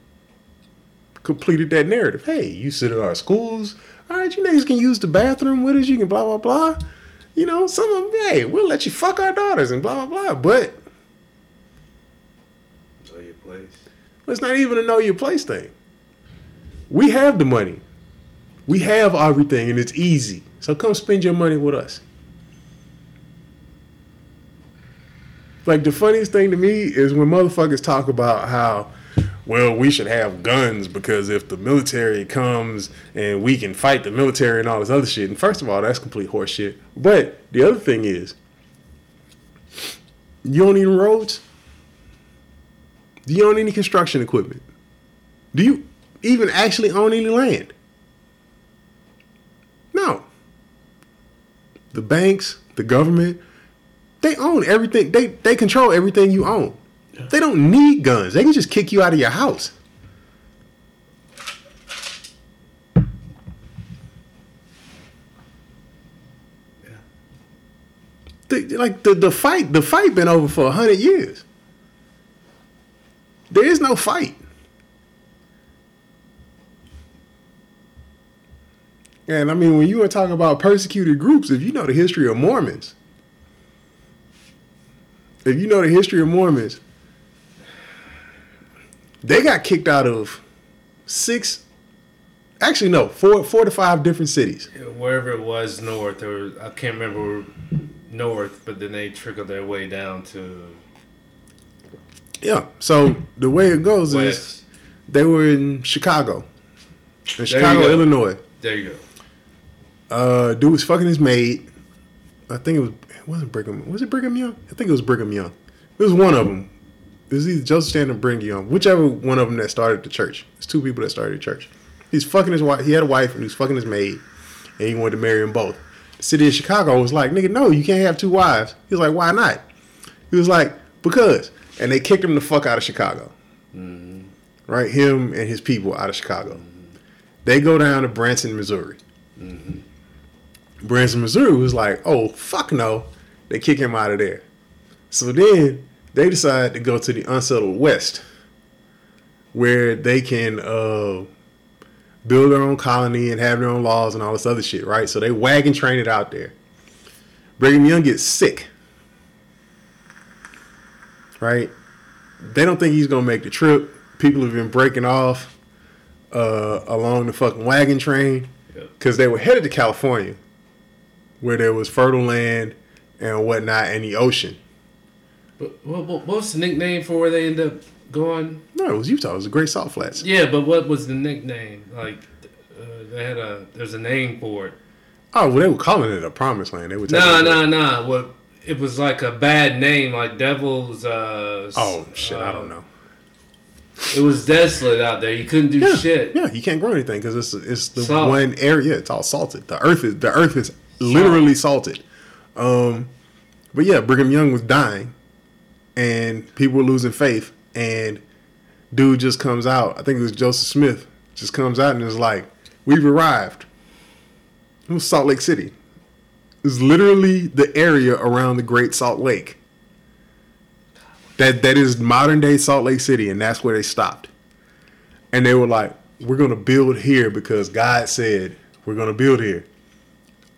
completed that narrative. Hey, you sit in our schools. All right, you niggas can use the bathroom with us. You can blah, blah, blah. You know, some of them, hey, we'll let you fuck our daughters and blah, blah, blah. But know your place. It's not even a know your place thing. We have the money. We have everything and it's easy. So come spend your money with us. Like the funniest thing to me is when motherfuckers talk about how well, we should have guns because if the military comes and we can fight the military and all this other shit. And first of all, that's complete horseshit. But the other thing is, you own any roads? Do you own any construction equipment? Do you even actually own any land? No. The banks, the government, they own everything. They they control everything you own. They don't need guns. They can just kick you out of your house. Yeah. The, like the, the fight, the fight been over for a hundred years. There is no fight. And I mean, when you were talking about persecuted groups, if you know the history of Mormons, if you know the history of Mormons, they got kicked out of six, actually no, four, four to five different cities. Wherever it was north, or I can't remember north, but then they trickled their way down to Yeah. So the way it goes is they were in Chicago, in Chicago. Illinois. There you go. Uh, dude was fucking his maid. I think it was it wasn't Brigham. Was it Brigham Young? I think it was Brigham Young. It was one of them. Was either Joseph Stanton or Brigham Young, whichever one of them that started the church. It's two people that started the church. He's fucking his wife. He had a wife and he was fucking his maid, and he wanted to marry them both. The city of Chicago was like, nigga, no, you can't have two wives. He was like, why not? He was like, because. And they kicked him the fuck out of Chicago. Mm-hmm. right? Him and his people out of Chicago. Mm-hmm. They go down to Branson, Missouri. Mm-hmm. Branson, Missouri was like, oh, fuck no. They kick him out of there. So then they decide to go to the unsettled West, where they can uh, build their own colony and have their own laws and all this other shit, right? So they wagon train it out there. Brigham Young gets sick, right? They don't think he's gonna make the trip. People have been breaking off uh, along the fucking wagon train because they were headed to California, where there was fertile land and whatnot, and the ocean. What, what, what was the nickname for where they end up going? No, it was Utah. It was the Great Salt Flats. Yeah, but what was the nickname? Like, uh, they had a there's a name for it. Oh, well, they were calling it a promised land. They were it- no, no. What it was like a bad name, like Devil's. Uh, Oh shit, I uh, don't know. It was desolate out there. You couldn't do Yeah, shit. yeah, you can't grow anything because it's it's the Salt. one area. It's all salted. The earth is the earth is literally salted. Um, but yeah, Brigham Young was dying, and people were losing faith. And dude just comes out. I think it was Joseph Smith. Just comes out and is like, "We've arrived." It was Salt Lake City. It's literally the area around the Great Salt Lake. That that is modern day Salt Lake City, and that's where they stopped. And they were like, "We're gonna build here because God said we're gonna build here."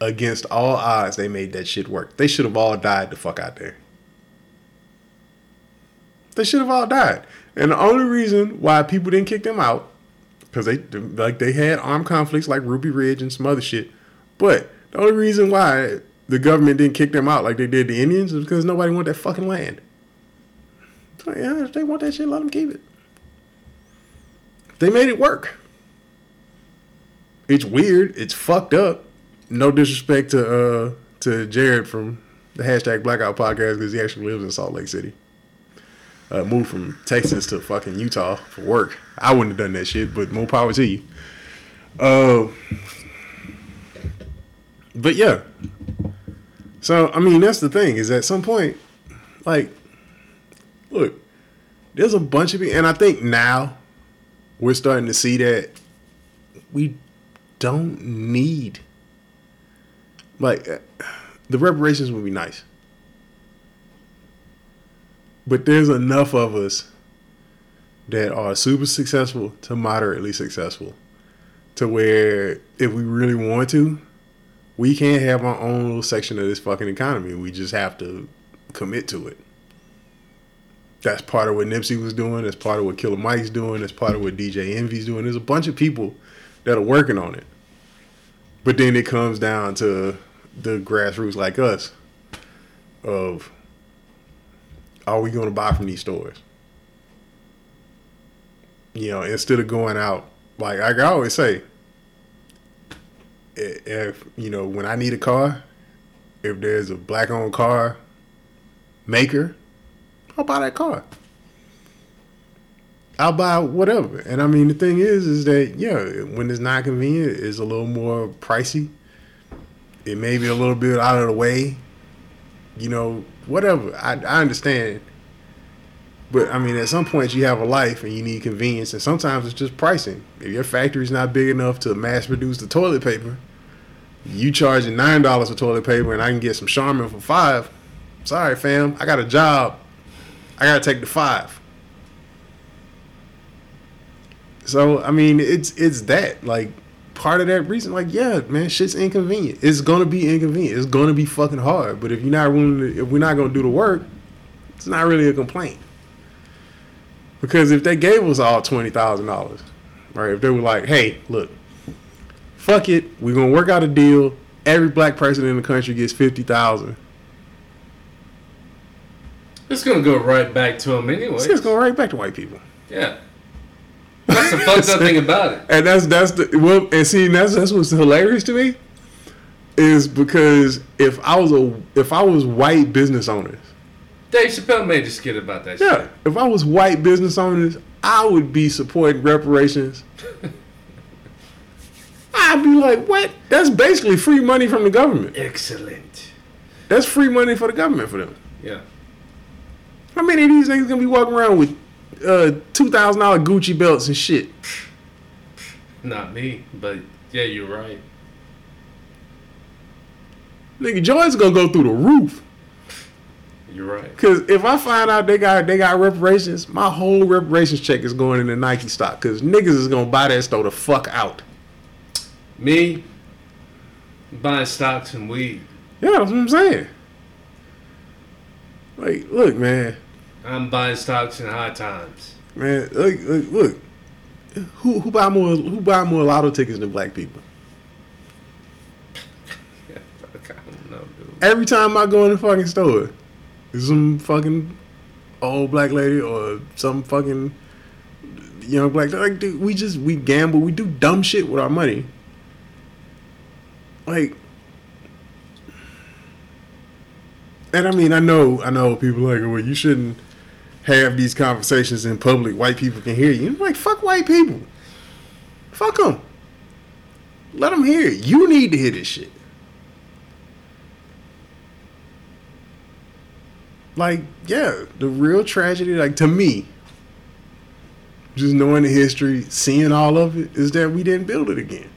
Against all odds, they made that shit work. They should have all died the fuck out there. They should have all died. And the only reason why people didn't kick them out, because they like they had armed conflicts like Ruby Ridge and some other shit. But the only reason why the government didn't kick them out like they did the Indians is because nobody wanted that fucking land. So yeah, if they want that shit, let them keep it. They made it work. It's weird. It's fucked up. No disrespect to uh to Jared from the hashtag Blackout podcast because he actually lives in Salt Lake City. Uh, moved from Texas to fucking Utah for work. I wouldn't have done that shit, but more power to you. Uh, but yeah. So I mean, that's the thing is at some point, like, look, there's a bunch of people, and I think now we're starting to see that we don't need like uh, the reparations would be nice but there's enough of us that are super successful to moderately successful to where if we really want to we can't have our own little section of this fucking economy we just have to commit to it that's part of what Nipsey was doing. That's part of what Killer Mike's doing. That's part of what DJ Envy's doing. There's a bunch of people that are working on it. But then it comes down to the grassroots like us of are we going to buy from these stores? You know, instead of going out, like, like I always say, if, you know, when I need a car, if there's a black owned car maker, I'll buy that car. I'll buy whatever. And I mean, the thing is, is that yeah, when it's not convenient, it's a little more pricey. It may be a little bit out of the way. You know, whatever. I, I understand. But I mean, at some point, you have a life and you need convenience, and sometimes it's just pricing. If your factory's not big enough to mass produce the toilet paper, you charging nine dollars for toilet paper, and I can get some Charmin for five. Sorry, fam, I got a job. I gotta take the five. So I mean, it's it's that like part of that reason. Like, yeah, man, shit's inconvenient. It's gonna be inconvenient. It's gonna be fucking hard. But if you're not willing, to, if we're not gonna do the work, it's not really a complaint. Because if they gave us all twenty thousand dollars, right? If they were like, hey, look, fuck it, we're gonna work out a deal. Every black person in the country gets fifty thousand. It's gonna go right back to them anyway. It's gonna go right back to white people. Yeah. That's the fucked up thing about it. And that's that's the well, and see, that's that's what's hilarious to me, is because if I was a if I was white business owners, Dave Chappelle made a skit about that yeah, shit. if I was white business owners, I would be supporting reparations. [LAUGHS] I'd be like, what? That's basically free money from the government. Excellent. That's free money for the government for them. Yeah. How many of these niggas gonna be walking around with uh, two thousand dollar Gucci belts and shit. Not me, but yeah, you're right. Nigga, joints gonna go through the roof. You're right. Cause if I find out they got they got reparations, my whole reparations check is going into Nike stock. Cause niggas is gonna buy that store the fuck out. Me buying stocks and weed. Yeah, that's what I'm saying. Like, look, man, I'm buying stocks in high times. man, look, look, look. Who who buy more who buy more lotto tickets than black people? Fuck, [LAUGHS] I don't know. Every time I go in the fucking store, there's some fucking old black lady or some fucking young black like dude, we just we gamble, we do dumb shit with our money. Like and I mean I know I know people like well you shouldn't have these conversations in public. White people can hear you. Like fuck white people. Fuck them. Let them hear it. You need to hear this shit. like yeah the real tragedy like to me just knowing the history seeing all of it is that we didn't build it again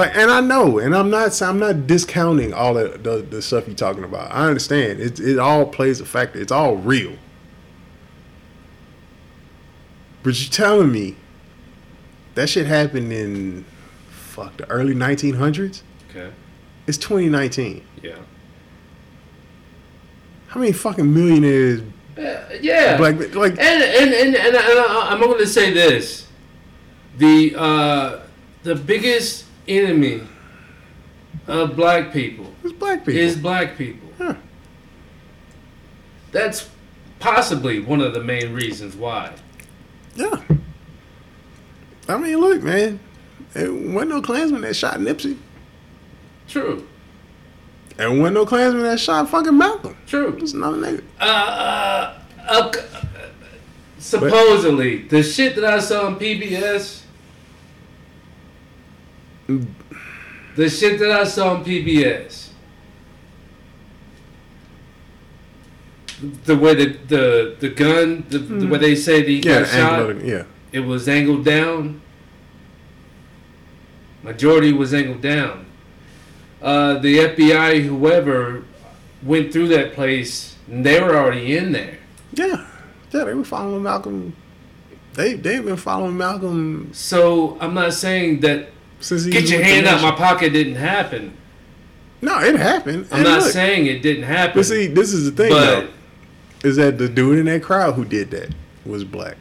like and i know and i'm not i'm not discounting all the, the, the stuff you're talking about. I understand. It, it all plays a factor. It's all real. But you're telling me that shit happened in fuck the early 1900s Okay. it's 2019 Yeah. How many fucking millionaires Uh, yeah. black like And and and, and, I, I'm going to say this: the uh, the biggest enemy of black people it's black people? is black people. Huh. That's possibly one of the main reasons why. yeah. I mean, look, man, it wasn't no Klansman that shot Nipsey. True. And wasn't no Klansman that shot fucking Malcolm. True. It's another nigga. Uh, uh, uh, supposedly, the shit that I saw on PBS, the shit that I saw on PBS, the way the the, the gun, the, the way they say the Yeah, shot, angle of it, yeah. it was angled down. Majority was angled down. Uh, the FBI, whoever, went through that place, and they were already in there. Yeah. Yeah, they were following Malcolm. They they've been following Malcolm So I'm not saying that since he get your hand out my pocket didn't happen. No, it happened. I'm And not look, saying it didn't happen. But see, this is the thing but though, is that the dude in that crowd who did that was black.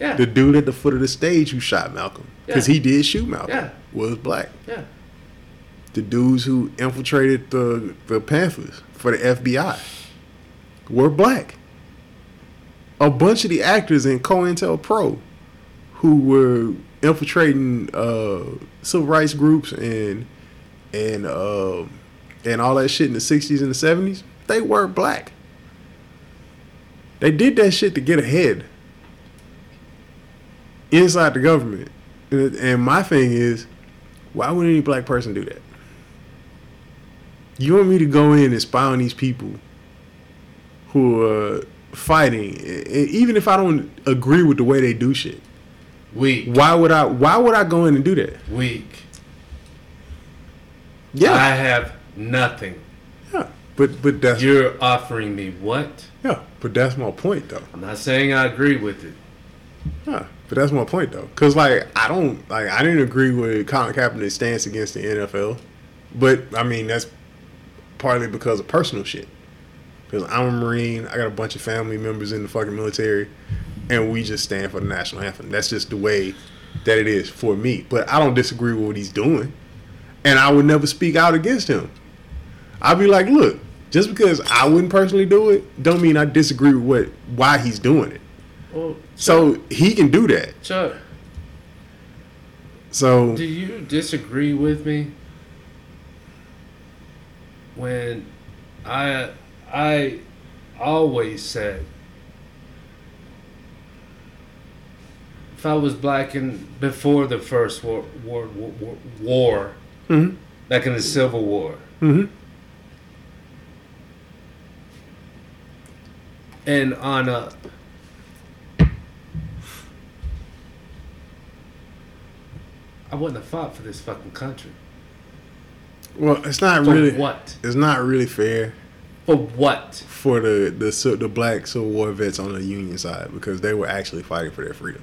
yeah, The dude at the foot of the stage who shot Malcolm, because Yeah. he did shoot Malcolm, Yeah. was black. yeah, the dudes who infiltrated the the Panthers for the FBI were black. A bunch of the actors in COINTELPRO who were infiltrating uh, civil rights groups and and uh, and all that shit in the '60s and the '70s, they were black. They did that shit to get ahead inside the government. And my thing is, why would any black person do that? You want me to go in and spy on these people who are fighting, even if I don't agree with the way they do shit? Weak, Why would I? Why would I go in and do that? weak. Yeah, I have nothing. yeah. But but that's You're offering me what? yeah. But that's my point though. I'm not saying I agree with it. Yeah, but that's my point though. Cause like I don't like I didn't agree with Colin Kaepernick's stance against the NFL, but I mean that's partly because of personal shit. Cause I'm a Marine, I got a bunch of family members in the fucking military, and we just stand for the national anthem. That's just the way that it is for me. But I don't disagree with what he's doing, and I would never speak out against him. I'd be like, look, just because I wouldn't personally do it, don't mean I disagree with what why he's doing it. Well, So he can do that. Chuck, So do you disagree with me when I I always said if I was black in before the first war war war, war Mhm. back in the Civil War, Mhm. and on up. I wouldn't have fought for this fucking country. Well, it's not For really. what? It's not really fair For what? for the the the black Civil War vets on the Union side because they were actually fighting for their freedom.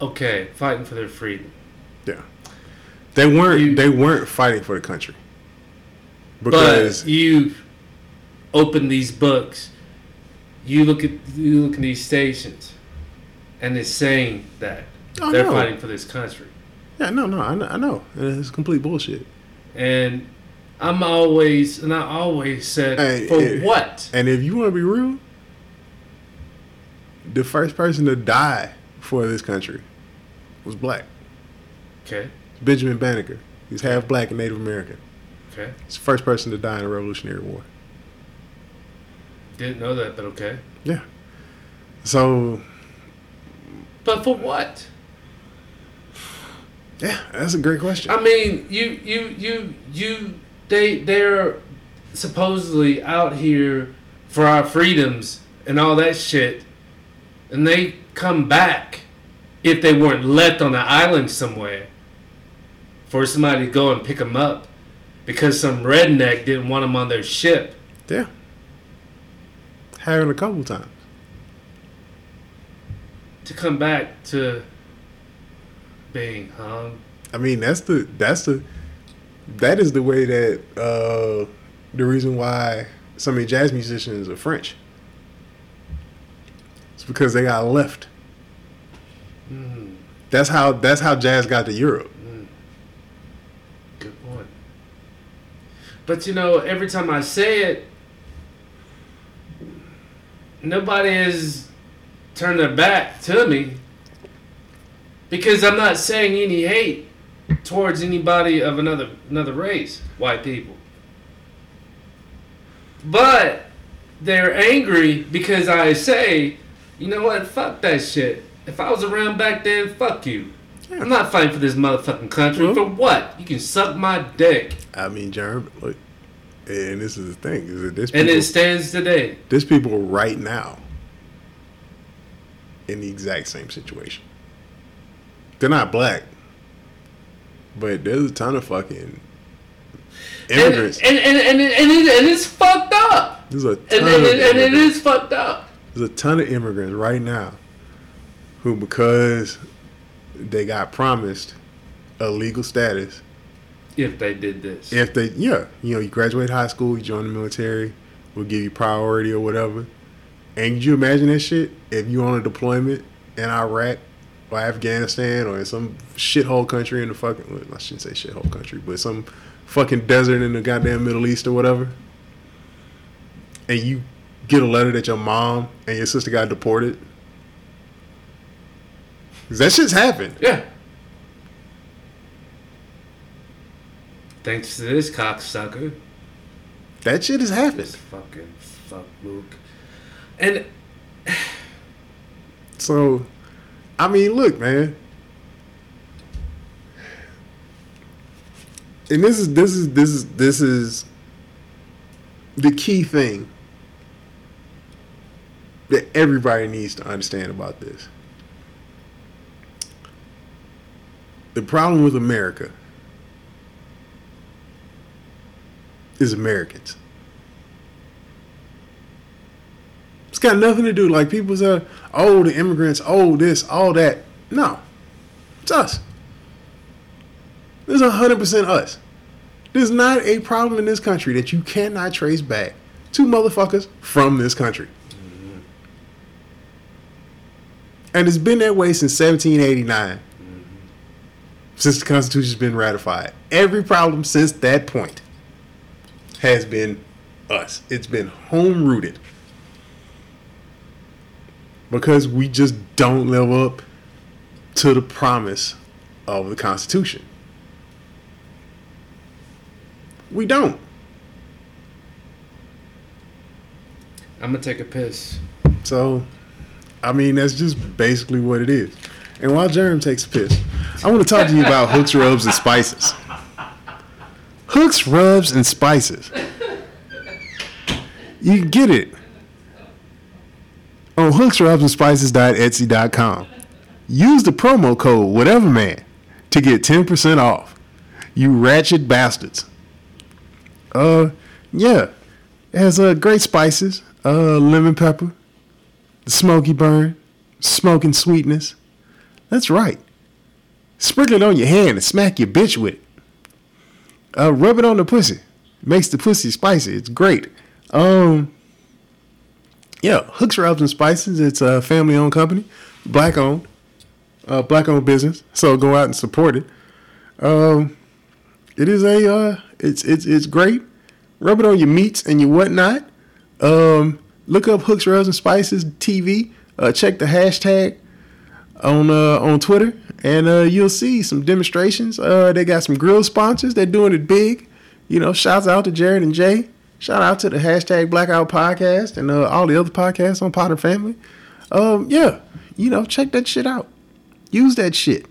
Okay, fighting for their freedom. Yeah, they weren't. You- they weren't fighting for the country because but you open these books, you look at you look at these stations, and it's saying that they're fighting for this country. yeah, no, no, I know, I know. it's complete bullshit. And I'm always and I always said for what? And if you want to be real, the first person to die for this country was black. Okay, Benjamin Banneker. He's half black and Native American. okay. He's the first person to die in the Revolutionary War. Didn't know that, but okay. Yeah. So But for what? yeah, that's a great question. I mean, you you you you they they're supposedly out here for our freedoms and all that shit, and they come back if they weren't left on an island somewhere for somebody to go and pick them up because some redneck didn't want them on their ship. Yeah. Having a couple times. To come back to being hung. I mean, that's the that's the that is the way that uh the reason why so many jazz musicians are French. It's because they got left. Mm, That's how that's how jazz got to Europe. good point. But you know, every time I say it, nobody has turned their back to me because I'm not saying any hate towards anybody of another another race, white people. But they're angry because I say, you know what, fuck that shit. If I was around back then, fuck you. I'm not fighting for this motherfucking country. For what? You can suck my dick. I mean, Jerm, look, and this is the thing is that this And it stands today. there's people right now in the exact same situation. They're not black, but there's a ton of fucking immigrants. and, and, and, and, it, and it's fucked up. there's a And, ton and, of and, and it is fucked up. There's a ton of immigrants right now who, because they got promised a legal status, If they did this. if they, yeah, you know, you graduate high school, you join the military, we'll give you priority or whatever. And could you imagine that shit if you on a deployment in Iraq or Afghanistan or in some shithole country in the fucking, well, I shouldn't say shithole country, but some fucking desert in the goddamn Middle East or whatever. And you get a letter that your mom and your sister got deported. that shit's happened. Yeah. Thanks to this cocksucker. That shit has happened. This fucking fuck Luke. And [SIGHS] So, I mean, look, man. And this is this is this is this is the key thing that everybody needs to understand about this. The problem with America is Americans. It's got nothing to do like people say, "Oh, the immigrants, oh this, all that." No, it's us. This is hundred percent us. There's not a problem in this country that you cannot trace back to motherfuckers from this country, and it's been that way since 1789. Since the Constitution's been ratified, every problem since that point has been us. It's been home rooted because we just don't live up to the promise of the Constitution. We don't. I'm gonna take a piss. So, I mean, that's just basically what it is. And while Jerm takes a piss, I want to talk to you about hooks, rubs, and spices. Hooks, rubs, and spices. You get it. on hooksrubsandspices.etsy.com. Use the promo code whatever man to get 10% off. You ratchet bastards. Uh yeah. It has uh great spices, uh lemon pepper, the smoky burn, smoking sweetness. That's right. Sprinkle it on your hand and smack your bitch with it. Uh rub it on the pussy. Makes the pussy spicy. It's great. Um yeah, Hooks Rubs and Spices. It's a family owned company, black owned, uh, black owned business. So go out and support it. Um, it is a uh, it's it's it's great. Rub it on your meats and your whatnot. Um, look up Hooks Rubs and Spices TV. Uh, check the hashtag on uh, on Twitter, and uh, you'll see some demonstrations. Uh, they got some grill sponsors. They're doing it big. You know, shouts out to Jared and Jay. Shout out to the hashtag Blackout Podcast and uh, all the other podcasts on Potter Family. Um, yeah, you know, check that shit out. Use that shit.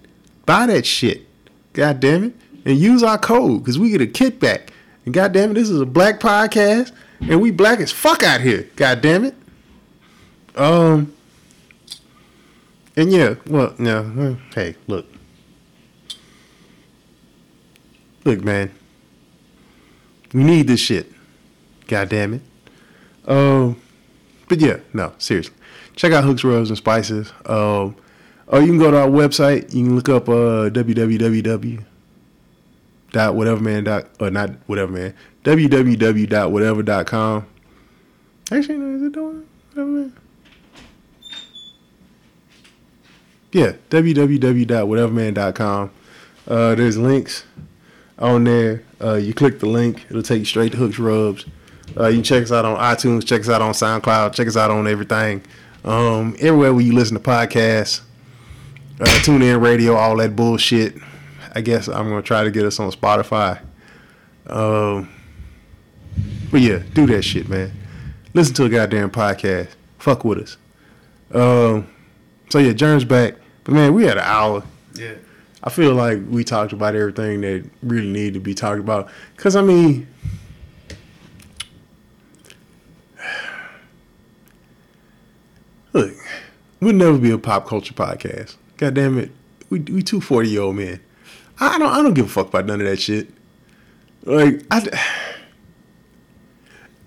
Buy that shit. God damn it. And use our code because we get a kickback. And god damn it, this is a black podcast and we black as fuck out here. God damn it. Um, and yeah, well, no, hey, look. Look, man. We need this shit. God damn it. Um, but yeah, no, seriously. Check out Hooks, Rubs, and Spices. Um, or you can go to our website. You can look up uh, www. Dot whatever man dot or not whatever man www.whatever.com. Actually, no, is it doing whatever? Yeah, www.whateverman.com. Uh, there's links on there. Uh, you click the link, it'll take you straight to Hooks Rubs. Uh, you can check us out on iTunes, check us out on SoundCloud, check us out on everything. Um, everywhere where you listen to podcasts, uh, tune in radio, all that bullshit. I guess I'm gonna try to get us on Spotify. Um, but yeah, do that shit, man. Listen to a goddamn podcast. Fuck with us. Um, so yeah, Jerm's back. But man, we had an hour. Yeah. I feel like we talked about everything that really needed to be talked about. Cause I mean, [SIGHS] look, we'll never be a pop culture podcast. God damn it, we we two 40 year old men. I don't I don't give a fuck about none of that shit. Like I, [SIGHS] [SIGHS]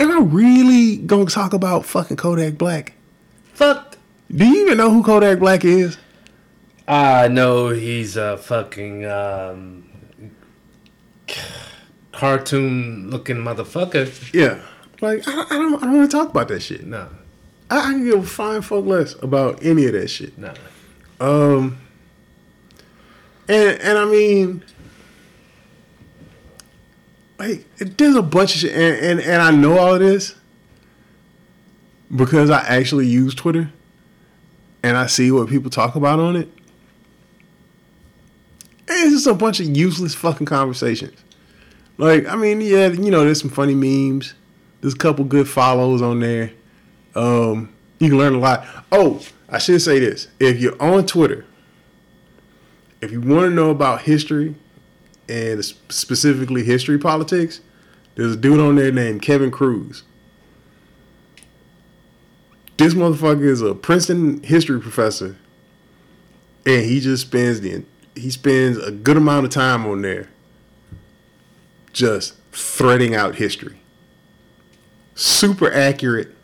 am I really gonna talk about fucking Kodak Black? Fuck. Do you even know who Kodak Black is? I know he's a fucking um, cartoon looking motherfucker. Yeah, like I, I don't I don't want to talk about that shit. No, I, I can give a fine fuck less about any of that shit. no. Um, and and I mean, like there's a bunch of shit, and and, and I know all of this because I actually use Twitter, and I see what people talk about on it. And it's just a bunch of useless fucking conversations. Like, I mean, yeah, you know, there's some funny memes. There's a couple good follows on there. Um, you can learn a lot. Oh, I should say this: if you're on Twitter, if you want to know about history and specifically history politics, there's a dude on there named Kevin Kruse. This motherfucker is a Princeton history professor, and he just spends the he spends a good amount of time on there, just threading out history. Super accurate,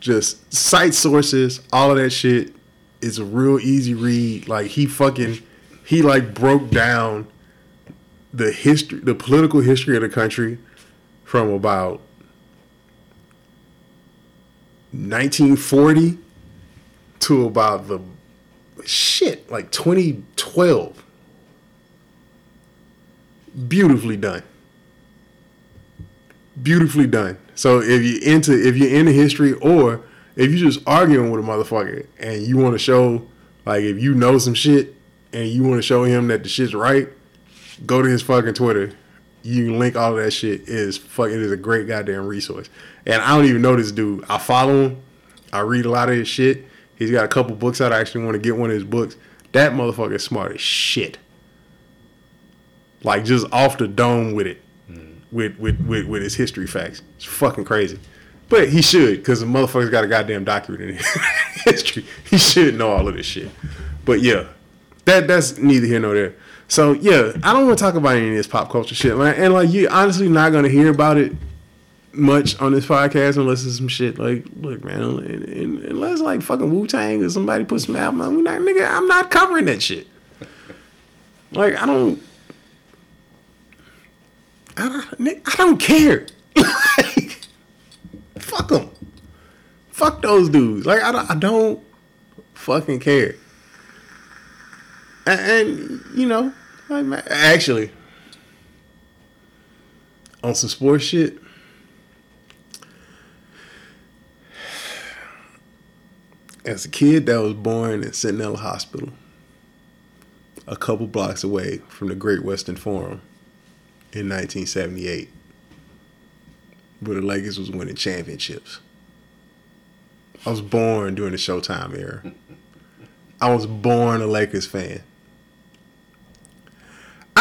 just cite sources, all of that shit. It's a real easy read. Like he fucking he like broke down the history, the political history of the country from about 1940 to about the shit like 2012. Beautifully done. Beautifully done. So if you into if you're into history or if you're just arguing with a motherfucker and you want to show like if you know some shit and you want to show him that the shit's right, go to his fucking Twitter. You can link all of that shit. It is fucking it is a great goddamn resource. And I don't even know this dude. I follow him. I read a lot of his shit. He's got a couple books out. I actually want to get one of his books. That motherfucker is smart as shit. Like just off the dome with it. Mm. With, with, with, with his history facts. It's fucking crazy. But he should, because the motherfucker's got a goddamn doctorate in [LAUGHS] history. He should know all of this shit. But yeah, that that's neither here nor there. So yeah, I don't want to talk about any of this pop culture shit, man. And like you, honestly, not gonna hear about it much on this podcast unless it's some shit like, look, man, unless like fucking Wu Tang or somebody puts some album on, we not, nigga, I'm not covering that shit. [LAUGHS] Like I don't, I don't, I don't care. like, [LAUGHS] fuck them. Fuck those dudes. Like I don't, I don't fucking care. And, and you know, like actually, on some sports shit. As a kid that was born in Centinela Hospital, a couple blocks away from the Great Western Forum in 1978, where the Lakers was winning championships. I was born during the Showtime era. I was born a Lakers fan.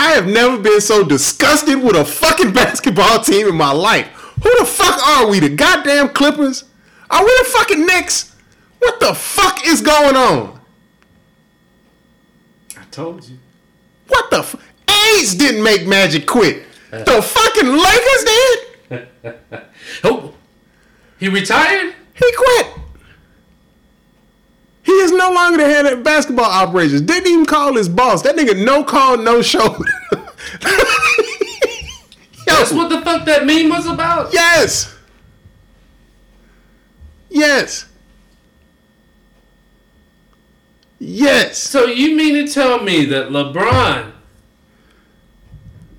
I have never been so disgusted with a fucking [LAUGHS] basketball team in my life. Who the fuck are we? The goddamn Clippers? Are we the fucking Knicks? What the fuck is going on? I told you. What the f- AIDS didn't make Magic quit. the [LAUGHS] fucking Lakers did? oh, he retired? He quit. No longer the head of basketball operations. Didn't even call his boss. That nigga no call, no show. [LAUGHS] That's what the fuck that meme was about? Yes. Yes. Yes. So you mean to tell me that LeBron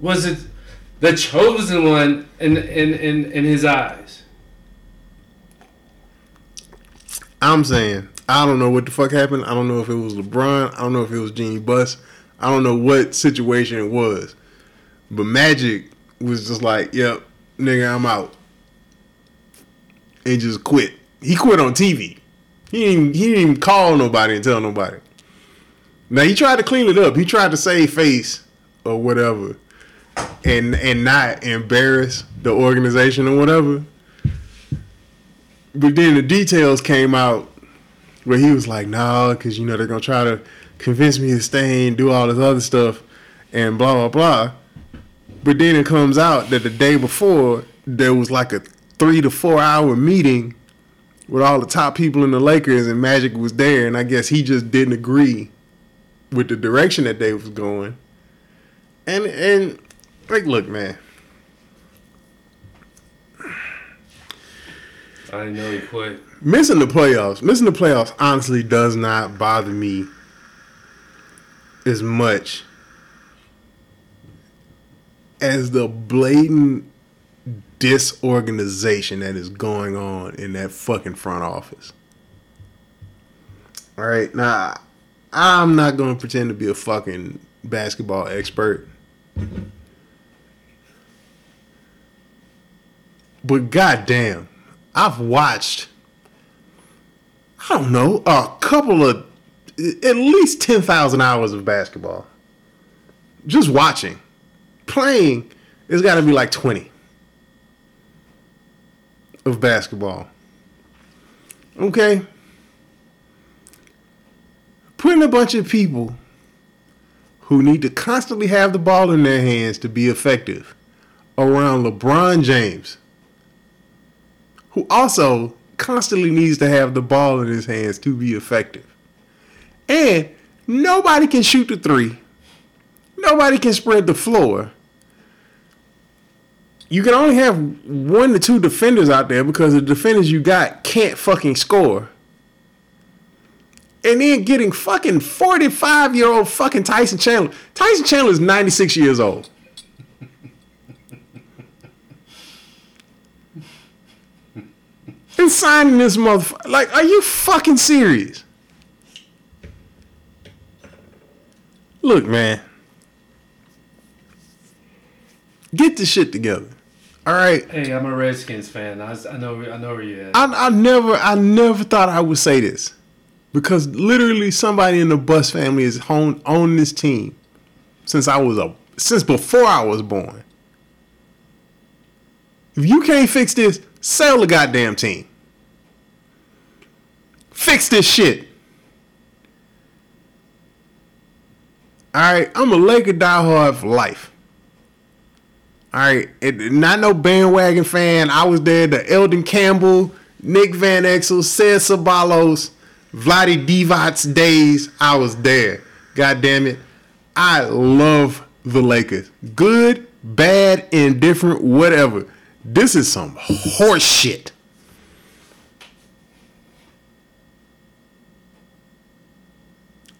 was it the chosen one in in in, in his eyes? I'm saying I don't know what the fuck happened. I don't know if it was LeBron. I don't know if it was Jeanie Buss. I don't know what situation it was. But Magic was just like, yep, nigga, I'm out. And just quit. He quit on TV. He didn't, he didn't even call nobody and tell nobody. Now he tried to clean it up. He tried to save face or whatever, and and not embarrass the organization or whatever. But then the details came out where he was like, "No, because you know they're gonna try to convince me to stay and do all this other stuff, and blah blah blah." But then it comes out that the day before there was like a three to four hour meeting with all the top people in the Lakers, and Magic was there, and I guess he just didn't agree with the direction that they was going. And and like, look, man. I know he quit. Missing the playoffs, missing the playoffs, honestly does not bother me as much as the blatant disorganization that is going on in that fucking front office. All right, now I'm not going to pretend to be a fucking basketball expert. But goddamn, I've watched I don't know, a couple of at least 10,000 hours of basketball. Just watching. Playing, it's got to be like 20 of basketball. Okay? Putting a bunch of people who need to constantly have the ball in their hands to be effective around LeBron James, who also constantly needs to have the ball in his hands to be effective. And nobody can shoot the three. Nobody can spread the floor. You can only have one to two defenders out there because the defenders you got can't fucking score. And then getting fucking 45 year old fucking Tyson Chandler. Tyson Chandler is 96 years old. And signing this motherfucker. Like, are you fucking serious? Look, man. Get this shit together. All right. Hey, I'm a Redskins fan. I, I know. I know where you at. I, I never, I never thought I would say this, because literally somebody in the Buss family has owned on this team since I was a since before I was born. If you can't fix this, Sell the goddamn team. Fix this shit. All right, I'm a Laker diehard for life. All right, not no bandwagon fan. I was there. The Elden Campbell, Nick Van Exel, Ced Ceballos, Vlade Divac's days. I was there. God damn it, I love the Lakers. Good, bad, indifferent, whatever. This is some horse shit.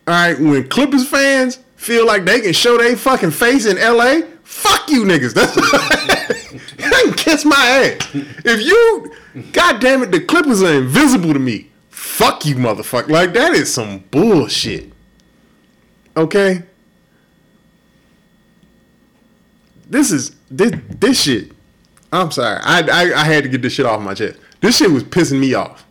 All right, when Clippers fans feel like they can show their fucking face in LA, fuck you niggas. That's [LAUGHS] can kiss my ass. If you, god damn it, the Clippers are invisible to me. Fuck you, motherfucker. Like that is some bullshit. Okay. This is this this shit. I'm sorry. I, I I had to get this shit off my chest. This shit was pissing me off.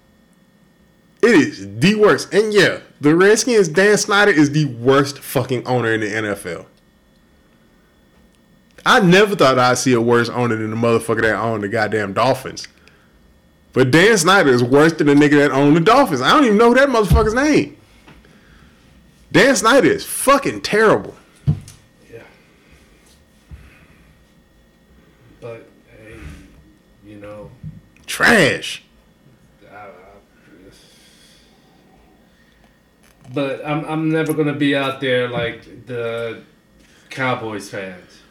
It is the worst. And yeah, the Redskins, Dan Snyder is the worst fucking owner in the NFL. I never thought I'd see a worse owner than the motherfucker that owned the goddamn Dolphins. But Dan Snyder is worse than the nigga that owned the Dolphins. I don't even know that motherfucker's name. Dan Snyder is fucking terrible. Yeah. But hey, you know, Trash. But I'm I'm never gonna be out there like the Cowboys fans.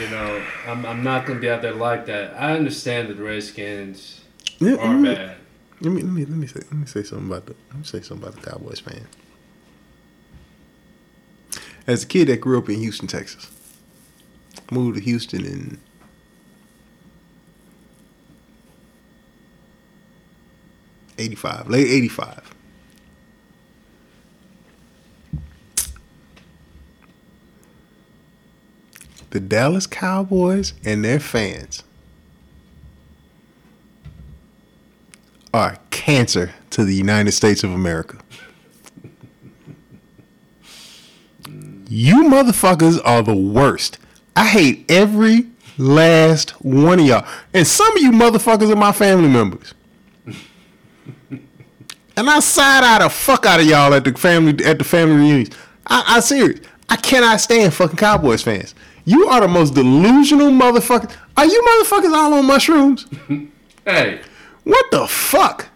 You know, I'm I'm not gonna be out there like that. I understand that the Redskins Yeah, are mm. bad. Let me let me let me say let me say something about the let me say something about the Cowboys fan. As a kid that grew up in Houston, Texas, moved to Houston in eighty five, late eighty five. The Dallas Cowboys and their fans are cancer to the United States of America. You motherfuckers are the worst. I hate every last one of y'all. And some of you motherfuckers are my family members. And I side eye the fuck out of y'all at the family at the family reunions. I, I serious. I cannot stand fucking Cowboys fans. You are the most delusional motherfuckers. Are you motherfuckers all on mushrooms? [LAUGHS] Hey, What the fuck?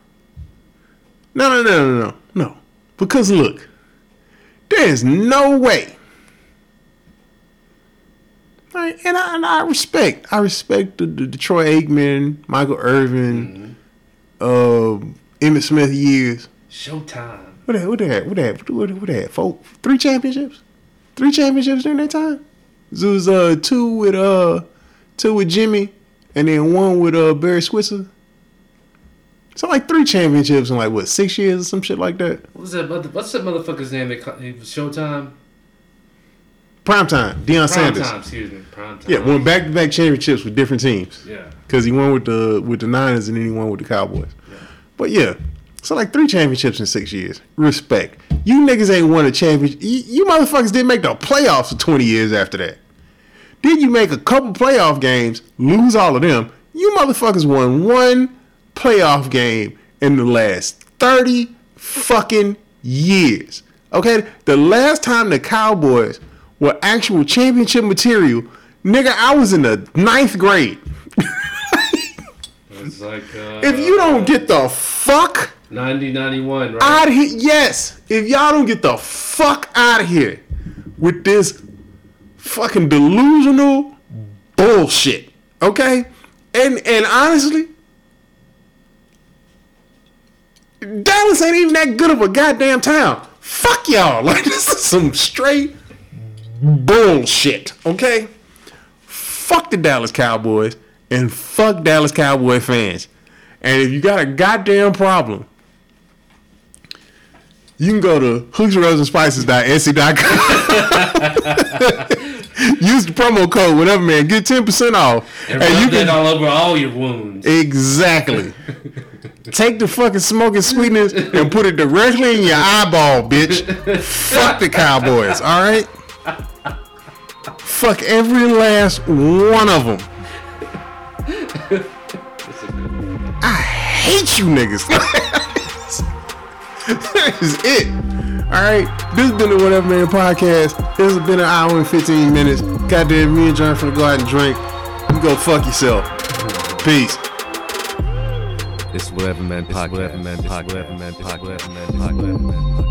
No, no, no, no, no, no. Because look, there's no way. Right, and I, and I respect, I respect the, the Detroit Aikman, Michael Irvin, uh, Emmitt Smith years. Showtime. What they, what had? What had? What, what they had? Four, three championships, three championships during that time. It was uh two with uh two with Jimmy, and then one with uh Barry Switzer. So like three championships in like what six years or some shit like that. What was that? mother- What's that motherfucker's name? They call, it was Showtime. Prime time, Deion Prime Sanders. time. Excuse me. Prime time. Yeah, won back to back championships with different teams. Yeah. Because he won with the with the Niners and then he won with the Cowboys. But yeah, so like three championships in six years. Respect. You niggas ain't won a championship. You, you motherfuckers didn't make the playoffs for 20 years after that. Then you make a couple playoff games, lose all of them. You motherfuckers won one playoff game in the last 30 fucking years. Okay? The last time the Cowboys were actual championship material, nigga, I was in the ninth grade. It's like uh, If you don't get the fuck 90, 91, right? out of here, yes. If y'all don't get the fuck out of here with this fucking delusional bullshit, okay? And and honestly, Dallas ain't even that good of a goddamn town. Fuck y'all. [LAUGHS] Like this is some straight bullshit, okay? Fuck the Dallas Cowboys and fuck Dallas Cowboy fans. And if you got a goddamn problem, you can go to hooksroseandspices.etsy.com. [LAUGHS] Use the promo code, whatever, man. Get 10% off. and And you can all over all your wounds. Exactly. Take the fucking smoking sweetness and put it directly in your eyeball, bitch. Fuck the Cowboys, all right? Fuck every last one of them. [LAUGHS] I hate you niggas. [LAUGHS] that is it. All right, this has been the Whatever Man podcast. This has been an hour and 15 minutes. Goddamn, me and John finna go out and drink. You go fuck yourself. Peace. It's whatever man podcast. Whatever man podcast. Whatever. Whatever man podcast.